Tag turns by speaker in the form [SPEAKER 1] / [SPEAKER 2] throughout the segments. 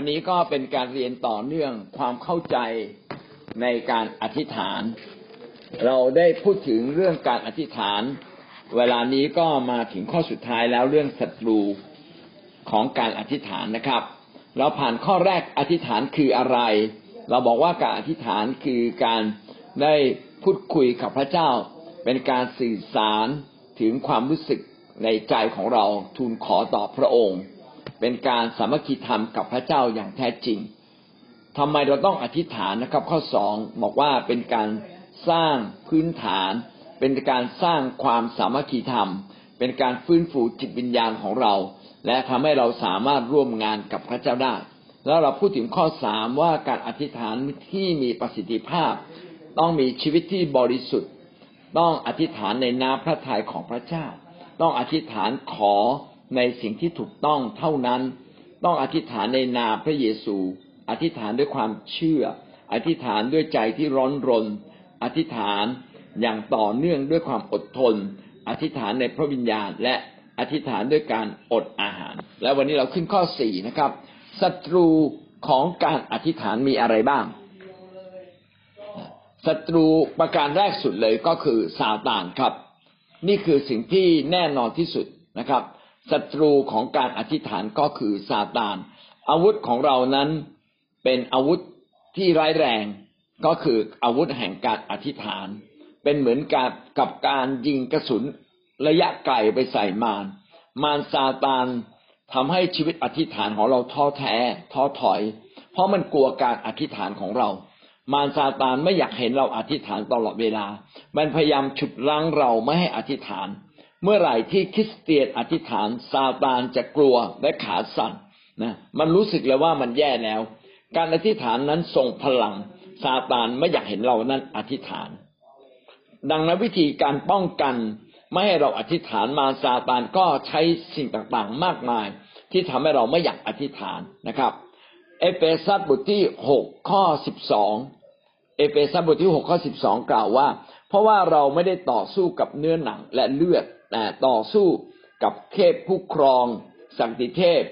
[SPEAKER 1] วันนี้ก็เป็นการเรียนต่อเนื่องความเข้าใจในการอธิษฐาน เราได้พูดถึงเรื่องการอธิษฐาน เวลานี้ก็มาถึงข้อสุดท้ายแล้วเรื่องศัตรูของการอธิษฐานนะครับ เราผ่านข้อแรกอธิษฐานคืออะไร เราบอกว่าการอธิษฐานคือการได้พูดคุยกับพระเจ้า เป็นการสื่อสารถึงความรู้สึกในใจของเราทูลขอต่อพระองค์ เป็นการสามัคคีธรรมกับพระเจ้าอย่างแท้จริงทำไมเราต้องอธิษฐานนะครับ ข้อสองบอกว่าเป็นการสร้างพื้นฐาน เป็นการสร้างความสามัคคีธรรม เป็นการฟื้นฟูจิตวิญญาณของเรา และทำให้เราสามารถร่วมงานกับพระเจ้าได้ แล้วเราพูดถึงข้อสามว่าการอธิษฐานที่มีประสิทธิภาพ ต้องมีชีวิตที่บริสุทธิ์ ต้องอธิษฐานในน้ำพระทัยของพระเจ้า ต้องอธิษฐานขอ ในสิ่งที่ถูกต้องเท่านั้น ต้องอธิษฐานในนามพระเยซู อธิษฐานด้วยความเชื่อ อธิษฐานด้วยใจที่ร้อนรน อธิษฐานอย่างต่อเนื่องด้วยความอดทน อธิษฐานในพระวิญญาณและอธิษฐานด้วยการอดอาหาร และวันนี้เราขึ้นข้อสี่นะครับศัตรูของการอธิษฐานมีอะไรบ้างศัตรูประการแรกสุดเลยก็คือซาตานครับ นี่คือสิ่งที่แน่นอนที่สุดนะครับ ศัตรูของการอธิษฐานก็คือซาตาน อาวุธของเรานั้นเป็นอาวุธที่ร้ายแรงก็คืออาวุธแห่งการอธิษฐาน เป็นเหมือนกับกับการยิงกระสุนระยะไกลไปใส่มารมารซาตานทำให้ชีวิตอธิษฐานของเราท้อแท้ท้อถอย เพราะมันกลัวการอธิษฐานของเรา มารซาตานไม่อยากเห็นเราอธิษฐานตลอดเวลา มันพยายามฉุดรั้งเราไม่ให้อธิษฐาน เมื่อไหร่ที่คริสเตียนอธิษฐานซาตานจะกลัวและขาสั่นนะมันรู้สึกเลยว่ามันแย่แล้ว การอธิษฐานนั้นทรงพลังซาตานไม่อยากเห็นเรานั้นอธิษฐาน ดังนั้นวิธีการป้องกันไม่ให้เราอธิษฐานมาซาตานก็ใช้สิ่งต่างๆ มากมาย ที่ทำให้เราไม่อยากอธิษฐานนะครับ เอเฟซัสบทที่หกข้อสิบสองเอเฟซัสบทที่หกข้อสิบสองกล่าวว่า เพราะว่าเราไม่ได้ต่อสู้กับเนื้อหนังและเลือด แต่ต่อสู้กับเทพผู้ครอง ศักดิเทพ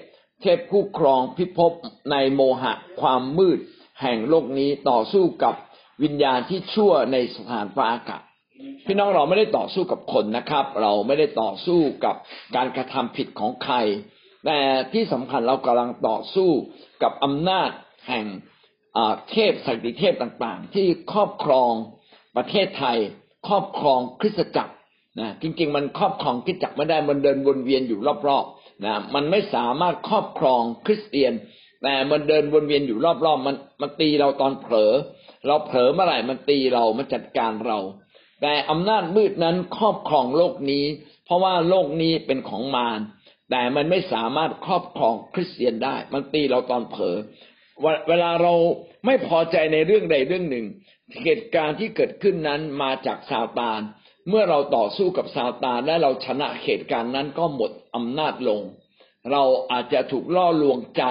[SPEAKER 1] เทพผู้ครองพิภพในโมหะความมืด แห่งโลกนี้ต่อสู้กับวิญญาณที่ชั่วในสถานฟ้าอากาศพี่น้องเราไม่ได้ต่อสู้กับคนนะครับ เราไม่ได้ต่อสู้กับการกระทำผิดของใคร แต่ที่สำคัญเรากำลังต่อสู้กับอำนาจแห่งเทพสักดิเทพต่างๆ ที่ครอบครองประเทศไทย ครอบครองคริสตจักร นะจริง ๆ มันครอบครองคริสตจักไม่ได้มันเดินวนเวียนอยู่รอบๆนะมันไม่สามารถครอบครองคริสเตียน แต่มันเดินวนเวียนอยู่รอบๆมันมันตีเราตอนเผลอ เราเผลอเมื่อไหร่มันตีเรามันจัดการเรา แต่อำนาจมืดนั้นครอบครองโลกนี้ เพราะว่าโลกนี้เป็นของมารแต่มันไม่สามารถครอบครองคริสเตียนได้ มันตีเราตอนเผลอเวลาเราไม่พอใจในเรื่องใดเรื่องหนึ่ง เหตุการณ์ที่เกิดขึ้นนั้นมาจากซาตาน เมื่อเราต่อสู้กับซาตานและเราชนะเหตุการณ์นั้นก็หมดอำนาจลง เราอาจจะถูกล่อลวงใจ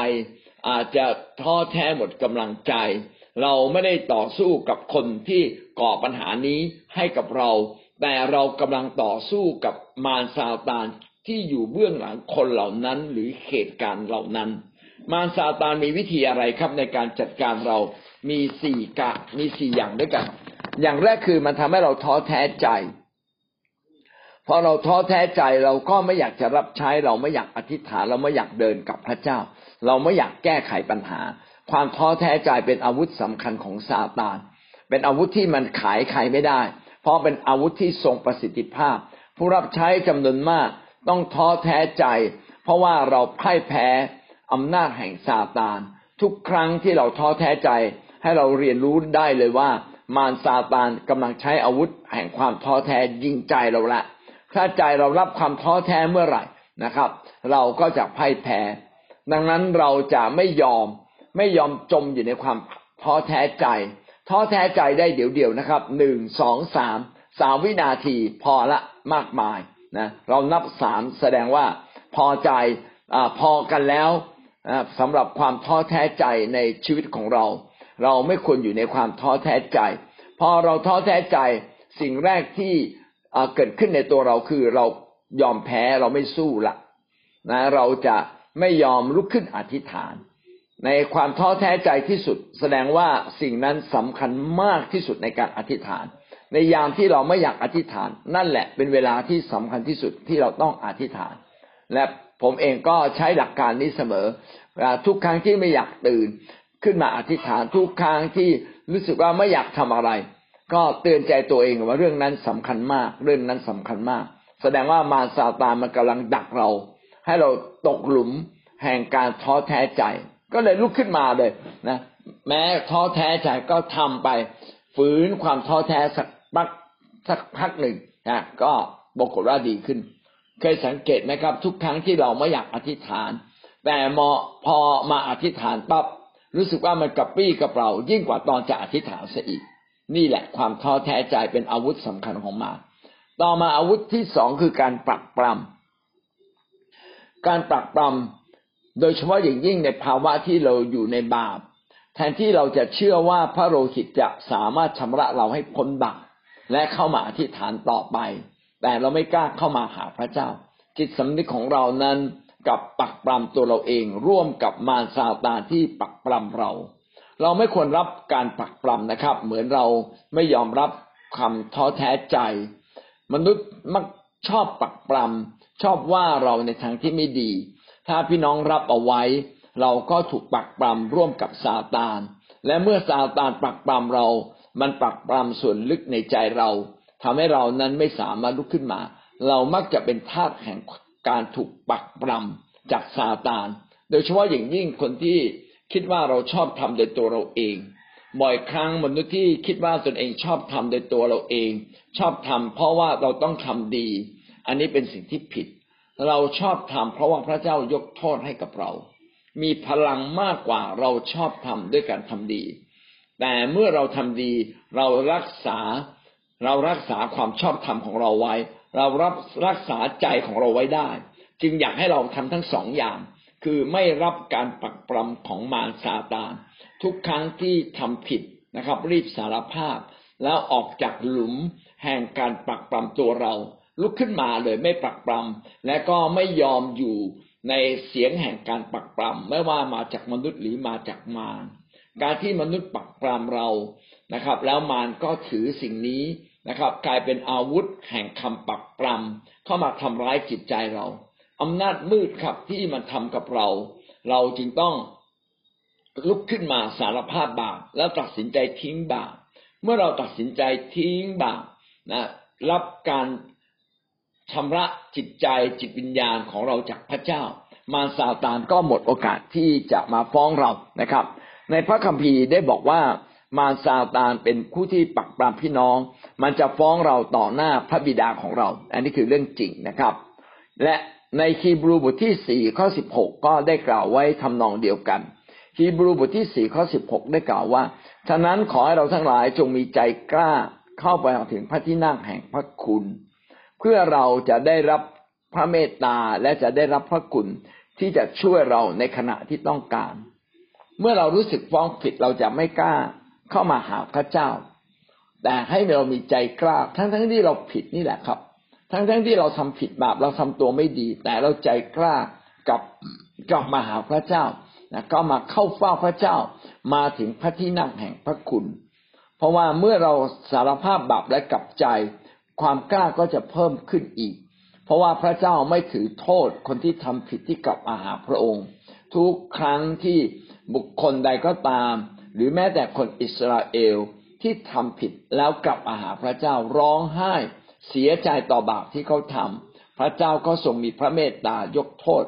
[SPEAKER 1] อาจจะท้อแท้หมดกำลังใจ เราไม่ได้ต่อสู้กับคนที่ก่อปัญหานี้ให้กับเรา แต่เรากำลังต่อสู้กับมารซาตานที่อยู่เบื้องหลังคนเหล่านั้นหรือเหตุการณ์เหล่านั้น มารซาตานมีวิธีอะไรครับในการจัดการเรามีสี่กะมีสี่อย่างด้วยกัน อย่างแรกคือมันทำให้เราท้อแท้ใจ พอเราท้อแท้ใจเราก็ไม่อยากจะรับใช้เราไม่อยากอธิษฐานเราไม่อยากเดินกับพระเจ้า เราไม่อยากแก้ไขปัญหา ความท้อแท้ใจเป็นอาวุธสำคัญของซาตาน เป็นอาวุธที่มันขายใครไม่ได้ เพราะเป็นอาวุธที่ทรงประสิทธิภาพ ผู้รับใช้จำนวนมากต้องท้อแท้ใจ เพราะว่าเราพ่ายแพ้อำนาจแห่งซาตาน ทุกครั้งที่เราท้อแท้ใจ ให้เราเรียนรู้ได้เลยว่ามารซาตานกำลังใช้อาวุธแห่งความท้อแท้ยิงใจเราละ ถ้าใจเรารับความท้อแท้เมื่อไหร่นะครับ เราก็จะพ่ายแพ้ ดังนั้นเราจะไม่ยอมไม่ยอมจมอยู่ในความท้อแท้ใจ ท้อแท้ใจได้เดี๋ยวเดียวนะครับหนึ่งสองสามสามวินาทีพอละมากมายนะเรานับสามแสดงว่าพอใจอพอกันแล้วสำหรับความท้อแท้ใจในชีวิตของเรา เราไม่ควรอยู่ในความท้อแท้ใจ พอเราท้อแท้ใจสิ่งแรกที่ เกิดขึ้นในตัวเราคือเรายอมแพ้เราไม่สู้ละนะเราจะไม่ยอมลุกขึ้นอธิษฐาน ในความท้อแท้ใจที่สุด แสดงว่าสิ่งนั้นสำคัญมากที่สุดในการอธิษฐาน ในยามที่เราไม่อยากอธิษฐาน นั่นแหละเป็นเวลาที่สำคัญที่สุดที่เราต้องอธิษฐาน และผมเองก็ใช้หลักการนี้เสมอเวลาทุกครั้งที่ไม่อยากตื่นขึ้นมาอธิษฐานทุกครั้งที่รู้สึกว่าไม่อยากทำอะไร ก็เตือนใจตัวเองว่าเรื่องนั้นสำคัญมาก เรื่องนั้นสำคัญมาก แสดงว่ามารซาตานมันกำลังดักเรา ให้เราตกหลุมแห่งการท้อแท้ใจ ก็เลยลุกขึ้นมาเลยนะแม้ท้อแท้ใจก็ทำไป ฝืนความท้อแท้สักพักสักพักหนึ่งนะก็ปรากฏว่าดีขึ้น เคยสังเกตไหมครับ ทุกครั้งที่เราไม่อยากอธิษฐาน แต่มอพอมาอธิษฐานปั๊บรู้สึกว่ามันกระปี้กระเป๋ายิ่งกว่าตอนจะอธิษฐานซะอีก นี่แหละความท้อแท้ใจเป็นอาวุธสำคัญของมาต่อมาอาวุธที่สองคือการปรักปรำการปรักปรำโดยเฉพาะอย่างยิ่งในภาวะที่เราอยู่ในบาป แทนที่เราจะเชื่อว่าพระโลหิตจะสามารถชำระเราให้พ้นบาปและเข้ามาอธิษฐานต่อไป แต่เราไม่กล้าเข้ามาหาพระเจ้า จิตสำนึกของเรานั้นกับปักปรำตัวเราเอง ร่วมกับมารซาตานที่ปักปรำเรา เราไม่ควรรับการปักปรำนะครับ เหมือนเราไม่ยอมรับคำท้อแท้ใจ มนุษย์มักชอบปักปรำชอบว่าเราในทางที่ไม่ดี ถ้าพี่น้องรับเอาไว้ เราก็ถูกปักปรำร่วมกับซาตาน และเมื่อซาตานปักปรำเรา มันปักปรำส่วนลึกในใจเราทำให้เรานั้นไม่สามารถลุกขึ้นมา เรามักจะเป็นทาสแห่งการถูกปักปรำจากซาตาน โดยเฉพาะอย่างยิ่งคนที่ คิดว่าเราชอบทำโดยตัวเราเอง บ่อยครั้งมนุษย์ที่คิดว่าตนเองชอบทำโดยตัวเราเอง ชอบทำเพราะว่าเราต้องทำดี อันนี้เป็นสิ่งที่ผิด เราชอบทำเพราะว่าพระเจ้ายกโทษให้กับเรา มีพลังมากกว่าเราชอบทำด้วยการทำดี แต่เมื่อเราทำดี เรารักษา เรารักษาความชอบธรรมของเราไว้ เรารับรักษาใจของเราไว้ได้ จึงอยากให้เราทำทั้งสองอย่าง คือไม่รับการปักปรำของมารซาตาน ทุกครั้งที่ทำผิดนะครับ รีบสารภาพ แล้วออกจากหลุมแห่งการปักปรำตัวเรา ลุกขึ้นมาเลยไม่ปักปรำและก็ไม่ยอมอยู่ในเสียงแห่งการปักปรำไม่ว่ามาจากมนุษย์หรือมาจากมารการที่มนุษย์ปักปรำเรานะครับ แล้วมารก็ถือสิ่งนี้นะครับ กลายเป็นอาวุธแห่งคำปักปรำเข้ามาทำร้ายจิตใจเรา อำนาจมืดครับที่มันทำกับเรา เราจึงต้องลุกขึ้นมาสารภาพบาปแล้วตัดสินใจทิ้งบาปเมื่อเราตัดสินใจทิ้งบาปนะรับการชำระจิตใจจิตวิญญาณของเราจากพระเจ้า มารซาตานก็หมดโอกาสที่จะมาฟ้องเรานะครับ ในพระคัมภีร์ได้บอกว่ามารซาตานเป็นผู้ที่ปักปรามพี่น้อง มันจะฟ้องเราต่อหน้าพระบิดาของเรา อันนี้คือเรื่องจริงนะครับ และ ในฮีบรูบทที่สี่ข้อสิบหกก็ได้กล่าวไว้ทำนองเดียวกันฮีบรูบทที่สี่ข้อสิบหกได้กล่าวว่า ฉะนั้นขอให้เราทั้งหลายจงมีใจกล้าเข้าไปถึงพระที่นั่งแห่งพระคุณ เพื่อเราจะได้รับพระเมตตาและจะได้รับพระคุณที่จะช่วยเราในขณะที่ต้องการ เมื่อเรารู้สึกฟ้องผิดเราจะไม่กล้าเข้ามาหาพระเจ้า แต่ให้เรามีใจกล้าทั้งทั้งที่เราผิดนี่แหละครับ ทั้งทั้งที่เราทำผิดบาปเราทำตัวไม่ดี แต่เราใจกล้ากับกลับมาหาพระเจ้านะก็มาเข้าเฝ้าพระเจ้ามาถึงพระที่นั่งแห่งพระคุณ เพราะว่าเมื่อเราสารภาพบาปและกลับใจ ความกล้าก็จะเพิ่มขึ้นอีก เพราะว่าพระเจ้าไม่ถือโทษคนที่ทำผิดที่กลับมาหาพระองค์ ทุกครั้งที่บุคคลใดก็ตาม หรือแม้แต่คนอิสราเอลที่ทำผิดแล้วกลับมาหาพระเจ้าร้องไห้ เสียใจต่อบาปที่เขาทำพระเจ้าก็ทรงมีพระเมตตายกโทษ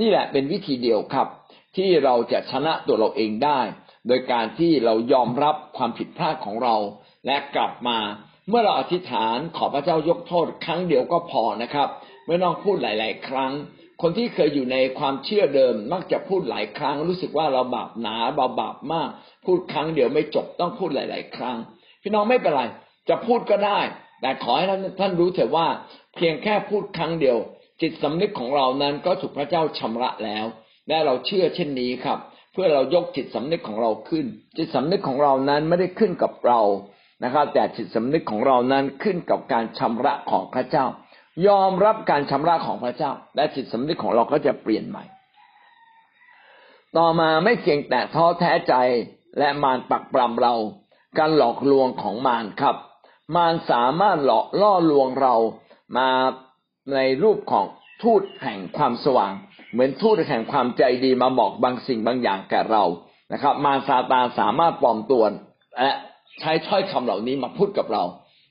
[SPEAKER 1] นี่แหละเป็นวิธีเดียวครับ ที่เราจะชนะตัวเราเองได้ โดยการที่เรายอมรับความผิดพลาดของเรา และกลับมา เมื่อเราอธิษฐานขอพระเจ้ายกโทษ ครั้งเดียวก็พอนะครับ ไม่ต้องพูดหลาย ๆ ครั้ง คนที่เคยอยู่ในความเชื่อเดิม มักจะพูดหลายครั้ง รู้สึกว่าเราบาปหนาบาบาปมาก พูดครั้งเดียวไม่จบต้องพูดหลาย ๆ ครั้ง พี่น้องไม่เป็นไรจะพูดก็ได้ แต่ขอให้ท่านท่านรู้เถอะว่าเพียงแค่พูดครั้งเดียว จิตสำนึกของเรานั้นก็ถูกพระเจ้าชำระแล้ว และเราเชื่อเช่นนี้ครับ เพื่อเรายกจิตสำนึกของเราขึ้น จิตสำนึกของเรานั้นไม่ได้ขึ้นกับเรานะครับ แต่จิตสำนึกของเรานั้นขึ้นกับการชำระของพระเจ้า ยอมรับการชำระของพระเจ้า และจิตสำนึกของเราก็จะเปลี่ยนใหม่ ต่อมาไม่เพียงแต่ท้อแท้ใจและมารปักปรำเรา การหลอกลวงของมารครับ มารสามารถหลอกล่อลวงเรามาในรูปของทูตแห่งความสว่าง เหมือนทูตแห่งความใจดีมาบอกบางสิ่งบางอย่างแก่เรานะครับ มารซาตานสามารถปลอมตัวและใช้ถ้อยคำเหล่านี้มาพูดกับเรา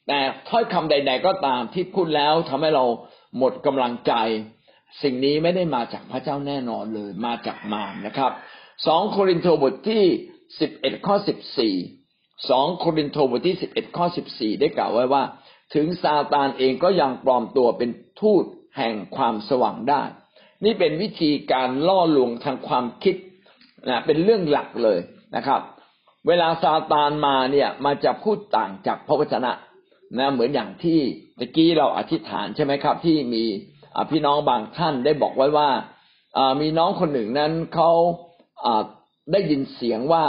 [SPEAKER 1] แต่ถ้อยคำใด ๆ ก็ตามที่พูดแล้วทำให้เราหมดกำลังใจ สิ่งนี้ไม่ได้มาจากพระเจ้าแน่นอนเลย มาจากมารนะครับสองโครินธ์บทที่สิบเอ็ดข้อสิบสี่ สองโครินธ์บทที่สิบเอ็ดข้อสิบสี่ได้กล่าวไว้ว่า ถึงซาตานเองก็ยังปลอมตัวเป็นทูตแห่งความสว่างได้ นี่เป็นวิธีการล่อลวงทางความคิดนะเป็นเรื่องหลักเลยนะครับ เวลาซาตานมาเนี่ยมาจะพูดต่างจากพระวจนะนะเหมือนอย่างที่ตะกี้เราอธิษฐานใช่ไหมครับ ที่มีพี่น้องบางท่านได้บอกไว้ว่ามีน้องคนหนึ่งนั้นเขาได้ยินเสียงว่า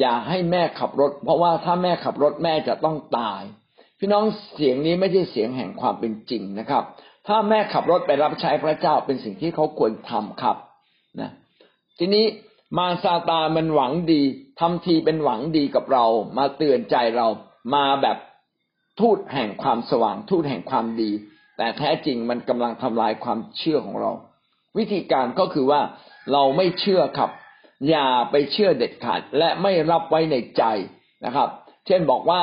[SPEAKER 1] อย่าให้แม่ขับรถ เพราะว่าถ้าแม่ขับรถแม่จะต้องตาย พี่น้องเสียงนี้ไม่ใช่เสียงแห่งความเป็นจริงนะครับ ถ้าแม่ขับรถไปรับใช้พระเจ้าเป็นสิ่งที่เขาควรทำครับนะทีนี้มาซาตามันหวังดีทำทีเป็นหวังดีกับเรา มาเตือนใจเรามาแบบทูตแห่งความสว่างทูตแห่งความดี แต่แท้จริงมันกำลังทำลายความเชื่อของเรา วิธีการก็คือว่าเราไม่เชื่อครับ อย่าไปเชื่อเด็ดขาดและไม่รับไว้ในใจนะครับ เช่นบอกว่า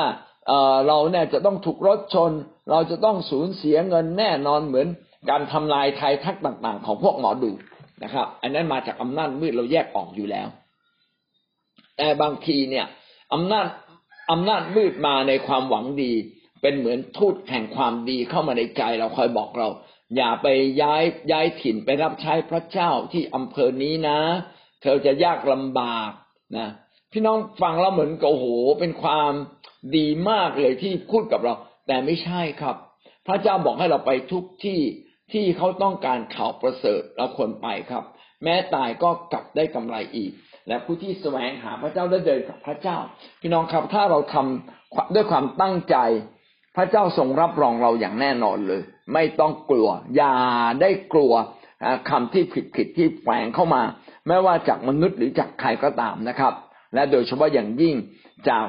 [SPEAKER 1] เราเนี่ยจะต้องถูกรถชน เราจะต้องสูญเสียเงินแน่นอนเหมือนการทำลายไทยทักต่าง ๆ ของพวกหมอดูนะครับ อันนั้นมาจากอำนาจมืดเราแยกออกอยู่แล้ว แต่บางทีเนี่ยอำนาจอำนาจมืดมาในความหวังดี เป็นเหมือนทูตแห่งความดีเข้ามาในใจเราคอยบอกเรา อย่าไปย้ายย้ายถิ่นไปรับใช้พระเจ้าที่อำเภอนี้นะ เธอจะยากลำบากนะพี่น้องฟังแล้วเหมือนกับโอ้โหเป็นความดีมากเลยที่พูดกับเรา แต่ไม่ใช่ครับ พระเจ้าบอกให้เราไปทุกที่ที่เขาต้องการข่าวประเสริฐเราควรไปครับ แม้ตายก็กลับได้กำไรอีก และผู้ที่แสวงหาพระเจ้าได้เดินกับพระเจ้า พี่น้องครับถ้าเราทำด้วยความตั้งใจ พระเจ้าทรงรับรองเราอย่างแน่นอนเลย ไม่ต้องกลัว อย่าได้กลัวคำที่ผิดผิดที่แฝงเข้ามา ไม่ว่าจากมนุษย์หรือจากใครก็ตามนะครับ และโดยเฉพาะอย่างยิ่งจาก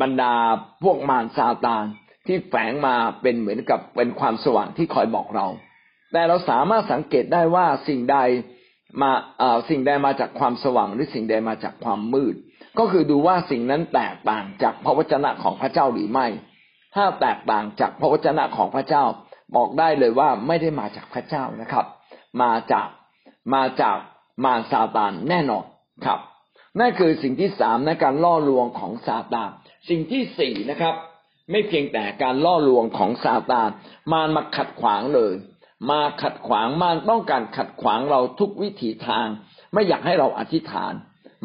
[SPEAKER 1] บรรดาพวกมารซาตานที่แฝงมาเป็นเหมือนกับเป็นความสว่างที่คอยบอกเรา แต่เราสามารถสังเกตได้ว่าสิ่งใดมาสิ่งใดมาจากความสว่างหรือสิ่งใดมาจากความมืด ก็คือดูว่าสิ่งนั้นแตกต่างจากพระวจนะของพระเจ้าหรือไม่ ถ้าแตกต่างจากพระวจนะของพระเจ้า บอกได้เลยว่าไม่ได้มาจากพระเจ้านะครับ มาจาก มาจากมารซาตานแน่นอนครับ นั่นคือสิ่งที่สามในการล่อลวงของซาตานสิ่งที่สี่นะครับ ไม่เพียงแต่การล่อลวงของซาตานมารมาขัดขวางเลย มาขัดขวางมารต้องการขัดขวางเราทุกวิถีทาง ไม่อยากให้เราอธิษฐาน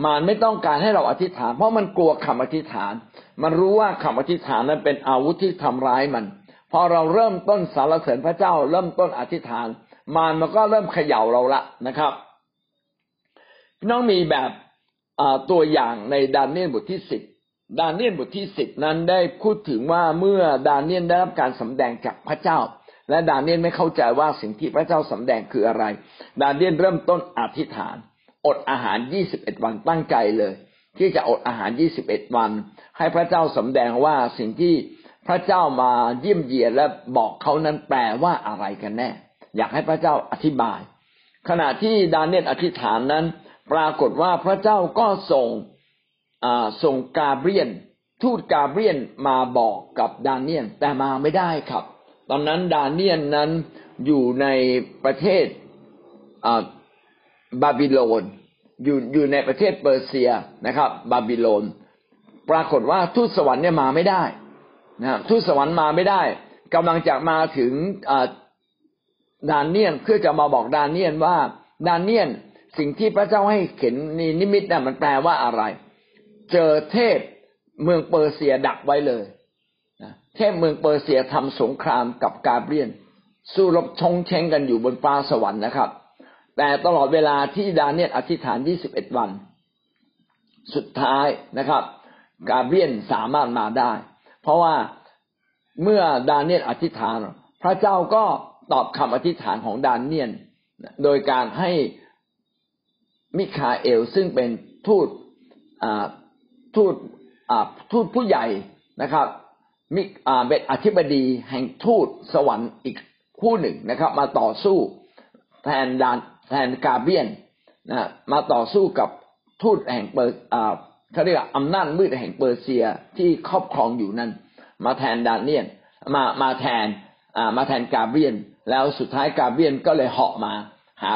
[SPEAKER 1] มารไม่ต้องการให้เราอธิษฐาน เพราะมันกลัวคำอธิษฐาน มันรู้ว่าคำอธิษฐานนั้นเป็นอาวุธที่ทำร้ายมัน พอเราเริ่มต้นสารเสริญพระเจ้า เริ่มต้นอธิษฐาน มารมันก็เริ่มเขย่าเราละนะครับน้องมีแบบตัวอย่างในดานเนียนบทที่สิบดานเนียนบทที่สิบนั้นได้พูดถึงว่าเมื่อดานเนียนได้รับการสำแดงจากพระเจ้า และดานเนียนไม่เข้าใจว่าสิ่งที่พระเจ้าสำแดงคืออะไร ดานเนียนเริ่มต้นอธิษฐาน อดอาหารยี่สิบเอ็ดวันตั้งใจเลย ที่จะอดอาหารยี่สิบเอ็ดวัน ให้พระเจ้าสำแดงว่าสิ่งที่พระเจ้ามาเยี่ยมเยียนและบอกเขานั้นแปลว่าอะไรกันแน่ อยากให้พระเจ้าอธิบาย ขณะที่ดาเนียลอธิษฐานนั้น ปรากฏว่าพระเจ้าก็ส่งส่งกาเบรียล ทูตกาเบรียลมาบอกกับดาเนียลแต่มาไม่ได้ครับ ตอนนั้นดาเนียลนั้นอยู่ในประเทศบาบิโลนอยู่อยู่ในประเทศเปอร์เซียนะครับ บาบิโลน ปรากฏว่าทูตสวรรค์เนี่ยมาไม่ได้นะทูตสวรรค์มาไม่ได้กำลังจะมาถึง ดานเนียนเพื่อจะมาบอกดานเนียนว่าดานเนียนสิ่งที่พระเจ้าให้เห็นนี่นิมิตน่ะมันแปลว่าอะไร เจอเทพเมืองเปอร์เซียดักไว้เลยเทพเมืองเปอร์เซียทำสงครามกับกาเบรียล สู้รบชงเชงกันอยู่บนฟ้าสวรรค์นะครับ แต่ตลอดเวลาที่ดาเนียลอธิษฐาน 21 วัน สุดท้ายนะครับ กาเบรียนสามารถมาได้ เพราะว่าเมื่อดานเนียนอธิษฐาน พระเจ้าก็ ตอบคำอธิษฐานของดานเนียน โดยการให้มิคาเอลซึ่งเป็นทูตทูตทูตผู้ใหญ่นะครับมิเป็นอธิบดีแห่งทูตสวรรค์อีกคู่หนึ่งนะครับ มาต่อสู้แทนดานแทนกาเบียนนะมาต่อสู้กับทูตแห่งเปอร์เขาเรียกอำนาจมืดแห่งเปอร์เซียที่ครอบครองอยู่นั้น มาแทนดานเนียนมามาแทนมาแทนกาเบียน แล้วสุดท้ายกาเบียนก็เลยเหาะมา หา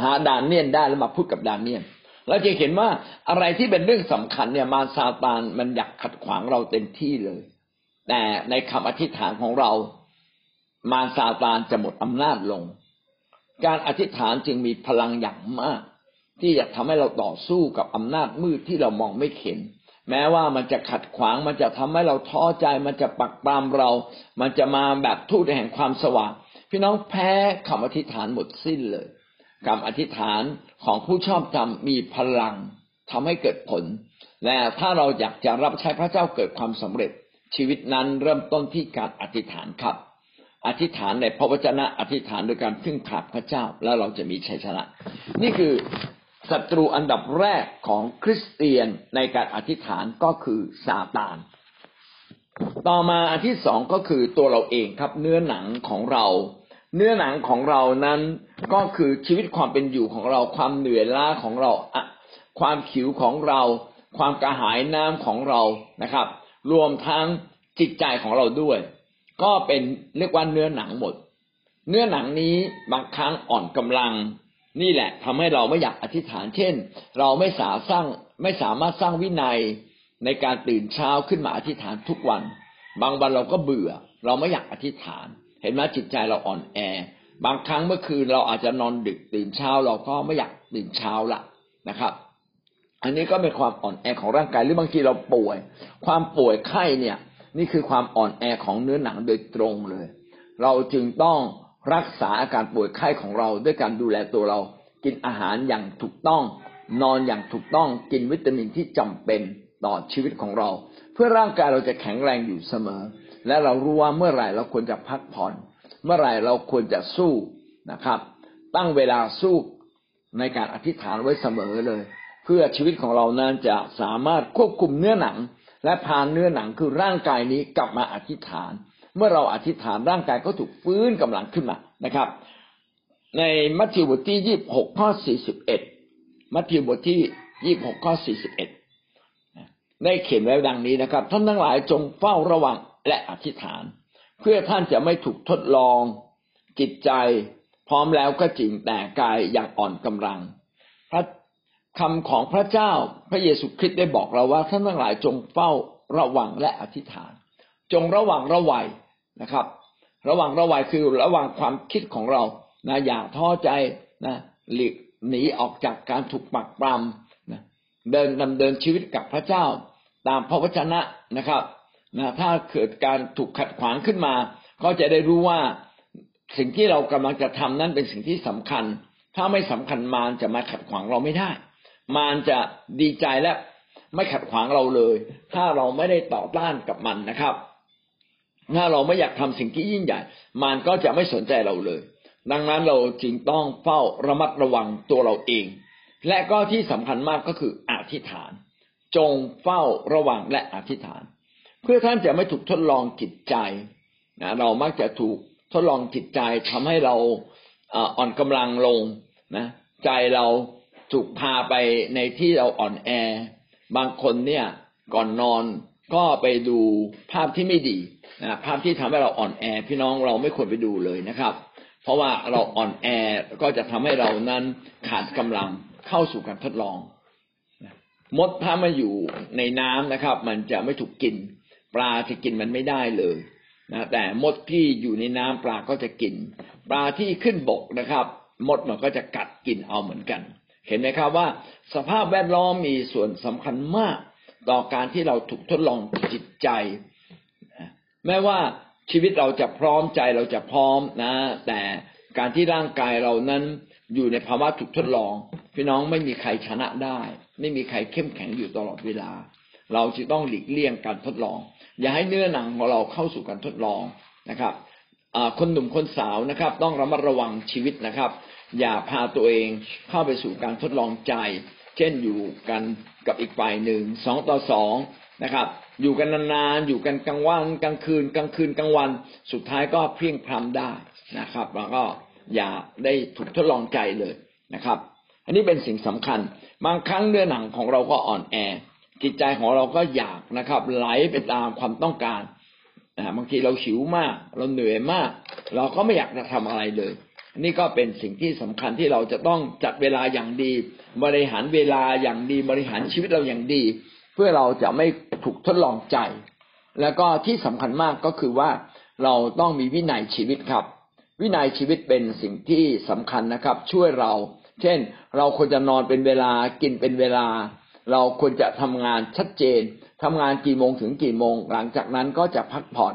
[SPEAKER 1] หาดานเนียนได้แล้วมาพูดกับดานเนียนเราจะเห็นว่าอะไรที่เป็นเรื่องสำคัญเนี่ยมาซาตานมันอยากขัดขวางเราเต็มที่เลย แต่ในคำอธิษฐานของเรามาซาตานจะหมดอำนาจลง การอธิษฐานจึงมีพลังอย่างมาก ที่จะทำให้เราต่อสู้กับอำนาจมืดที่เรามองไม่เห็น แม้ว่ามันจะขัดขวางมันจะทำให้เราท้อใจ มันจะปักปรามเรา มันจะมาแบบทูตแห่งความสว่าง พี่น้องแพ้คำอธิษฐานหมดสิ้นเลยคำอธิษฐานของผู้ชอบธรรมมีพลังทำให้เกิดผลและถ้าเราอยากจะรับใช้พระเจ้าเกิดความสำเร็จ ชีวิตนั้นเริ่มต้นที่การอธิษฐานครับ อธิษฐานในพระวจนะอธิษฐานโดยการพึ่งพาพระเจ้า แล้วเราจะมีชัยชนะ นี่คือ ศัตรูอันดับแรกของคริสเตียนในการอธิษฐานก็คือซาตาน ต่อมาอันที่สองก็คือตัวเราเองครับเนื้อหนังของเรา เนื้อหนังของเรานั้นก็คือชีวิตความเป็นอยู่ของเราความเหนื่อยล้าของเราความขิวของเรา ความกระหายน้ำของเรานะครับ รวมทั้งจิตใจของเราด้วย ก็เป็นเรียกว่าเนื้อหนังหมด เนื้อหนังนี้บางครั้งอ่อนกำลัง นี่แหละทำให้เราไม่อยากอธิษฐาน เช่น เราไม่สาสร้างไม่สามารถสร้างวินัยในการตื่นเช้าขึ้นมาอธิษฐานทุกวัน บางวันเราก็เบื่อ เราไม่อยากอธิษฐาน เห็นไหมจิตใจเราอ่อนแอ บางครั้งเมื่อคืนเราอาจจะนอนดึกตื่นเช้าเราก็ไม่อยากตื่นเช้าละนะครับ อันนี้ก็เป็นความอ่อนแอของร่างกายหรือบางทีเราป่วย ความป่วยไข้เนี่ย นี่คือความอ่อนแอของเนื้อหนังโดยตรงเลย เราจึงต้อง รักษาอาการป่วยไข้ของเราด้วยการดูแลตัวเรา กินอาหารอย่างถูกต้อง นอนอย่างถูกต้องกินวิตามินที่จำเป็นต่อชีวิตของเรา เพื่อร่างกายเราจะแข็งแรงอยู่เสมอ และเรารู้ว่าเมื่อไหร่เราควรจะพักผ่อน เมื่อไหร่เราควรจะสู้นะครับ ตั้งเวลาสู้ในการอธิษฐานไว้เสมอเลย เพื่อชีวิตของเรานั้นจะสามารถควบคุมเนื้อหนัง และพาเนื้อหนังคือร่างกายนี้กลับมาอธิษฐาน เมื่อเราอธิษฐานร่างกายก็ถูกฟื้นกำลังขึ้นมานะครับ ในมัทธิวบทที่ยี่บหกข้อสี่สิบเอ็ดมัทธิวบทที่ยี่บหกข้อสี่สิบเอ็ดได้เขียนไว้ดังนี้นะครับ ท่านทั้งหลายจงเฝ้าระวังและอธิษฐาน เพื่อท่านจะไม่ถูกทดลอง จิตใจ พร้อมแล้วก็จริงแต่กายอย่างอ่อนกำลัง พระคำของพระเจ้าพระเยซูคริสต์ได้บอกเราว่าท่านทั้งหลายจงเฝ้าระวังและอธิษฐาน จงระวังระวัย นะครับ ระวังระวัยคือระวังความคิดของเรานะอย่าท้อใจนะหลีกหนีออกจากการถูกปักปรำนะเดินดำเดินชีวิตกับพระเจ้า ตามพระวจนะนะครับนะถ้าเกิดการถูกขัดขวางขึ้นมา ก็จะได้รู้ว่าสิ่งที่เรากำลังจะทำนั้นเป็นสิ่งที่สำคัญ ถ้าไม่สำคัญมารจะมาขัดขวางเราไม่ได้ มารจะดีใจและไม่ขัดขวางเราเลย ถ้าเราไม่ได้ต่อต้านกับมันนะครับ ถ้าเราไม่อยากทำสิ่งที่ยิ่งใหญ่มารก็จะไม่สนใจเราเลย ดังนั้นเราจึงต้องเฝ้าระมัดระวังตัวเราเอง และก็ที่สำคัญมากก็คืออธิษฐาน จงเฝ้าระวังและอธิษฐาน เพื่อท่านจะไม่ถูกทดลองจิตใจนะเรามักจะถูกทดลองจิตใจทำให้เราอ่อนกำลังลงนะใจเราถูกพาไปในที่เราอ่อนแอ บางคนเนี่ยก่อนนอนก็ไปดูภาพที่ไม่ดี นะภาพที่ทำให้เราอ่อนแอพี่น้องเราไม่ควรไปดูเลยนะครับ เพราะว่าเราอ่อนแอก็จะทำให้เรานั้นขาดกำลังเข้าสู่การทดลองมดถ้ามาอยู่ในน้ำนะครับ มันจะไม่ถูกกิน ปลาจะกินมันไม่ได้เลยนะแต่มดที่อยู่ในน้ำปลาก็จะกิน ปลาที่ขึ้นบกนะครับ มดมันก็จะกัดกินเอาเหมือนกัน เห็นไหมครับว่า สภาพแวดล้อมมีส่วนสำคัญมาก ต่อการที่เราถูกทดลองจิตใจ แม้ว่าชีวิตเราจะพร้อมใจเราจะพร้อมนะ แต่การที่ร่างกายเรานั้นอยู่ในภาวะถูกทดลอง พี่น้องไม่มีใครชนะได้ ไม่มีใครเข้มแข็งอยู่ตลอดเวลา เราจะต้องหลีกเลี่ยงการทดลอง อย่าให้เนื้อหนังของเราเข้าสู่การทดลองนะครับคนหนุ่มคนสาวนะครับ ต้องระมัดระวังชีวิตนะครับ อย่าพาตัวเองเข้าไปสู่การทดลองใจ เช่นอยู่กันกับอีกฝ่ายหนึ่งสองต่อสองนะครับ อยู่กันนานๆอยู่กันกลางวันกลางคืน กลางคืนกลางวัน สุดท้ายก็เพียงพล้ำได้นะครับแล้วก็อย่าได้ถูกทดลองใจเลยนะครับ อันนี้เป็นสิ่งสำคัญ บางครั้งเนื้อหนังของเราก็อ่อนแอ จิตใจของเราก็อยากนะครับ ไหลไปตามความต้องการนะบางทีเราหิวมาก เราเหนื่อยมาก เราก็ไม่อยากจะทำอะไรเลย นี่ก็เป็นสิ่งที่สำคัญที่เราจะต้องจัดเวลาอย่างดี บริหารเวลาอย่างดีบริหารชีวิตเราอย่างดี เพื่อเราจะไม่ ถูกทดลองใจ แล้วก็ที่สำคัญมากก็คือว่าเราต้องมีวินัยชีวิตครับ วินัยชีวิตเป็นสิ่งที่สำคัญนะครับ ช่วยเรา เช่น เราควรจะนอนเป็นเวลากินเป็นเวลา เราควรจะทำงานชัดเจนทำงานกี่โมงถึงกี่โมง หลังจากนั้นก็จะพักผ่อน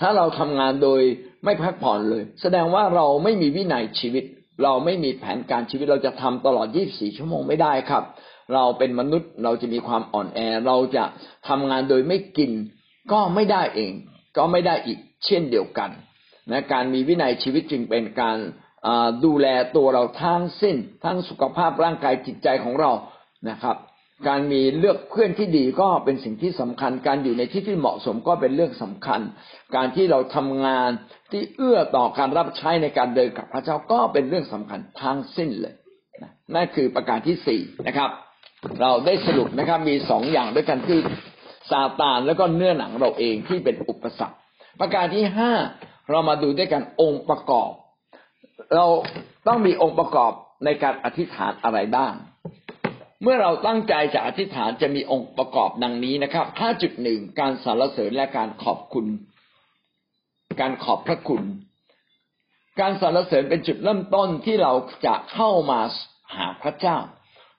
[SPEAKER 1] ถ้าเราทำงานโดยไม่พักผ่อนเลย แสดงว่าเราไม่มีวินัยชีวิต เราไม่มีแผนการชีวิตเราจะทำตลอด 24 ชั่วโมงไม่ได้ครับ เราเป็นมนุษย์เราจะมีความอ่อนแอ เราจะทำงานโดยไม่กิน ก็ไม่ได้เอง ก็ไม่ได้อีกเช่นเดียวกันนะการมีวินัยชีวิตจึงเป็นการดูแลตัวเราทั้งสิ้น ทั้งสุขภาพร่างกายจิตใจของเรานะครับ การมีเลือกเพื่อนที่ดีก็เป็นสิ่งที่สำคัญ การอยู่ในที่ที่เหมาะสมก็เป็นเรื่องสำคัญ การที่เราทำงานที่เอื้อต่อการรับใช้ในการเดินกับพระเจ้าก็เป็นเรื่องสำคัญทั้งสิ้นเลยนั่นคือประการที่สี่นะครับ เราได้สรุปนะครับมีสองอย่างด้วยกันคือซาตานแล้วก็เนื้อหนังเราเองที่เป็นอุปสรรค ประการที่ห้าเรามาดูด้วยกันองค์ประกอบ เราต้องมีองค์ประกอบในการอธิษฐานอะไรบ้าง เมื่อเราตั้งใจจะอธิษฐานจะมีองค์ประกอบดังนี้นะครับ5.1การสรรเสริญและการขอบคุณ การขอบพระคุณ การสรรเสริญเป็นจุดเริ่มต้นที่เราจะเข้ามาหาพระเจ้า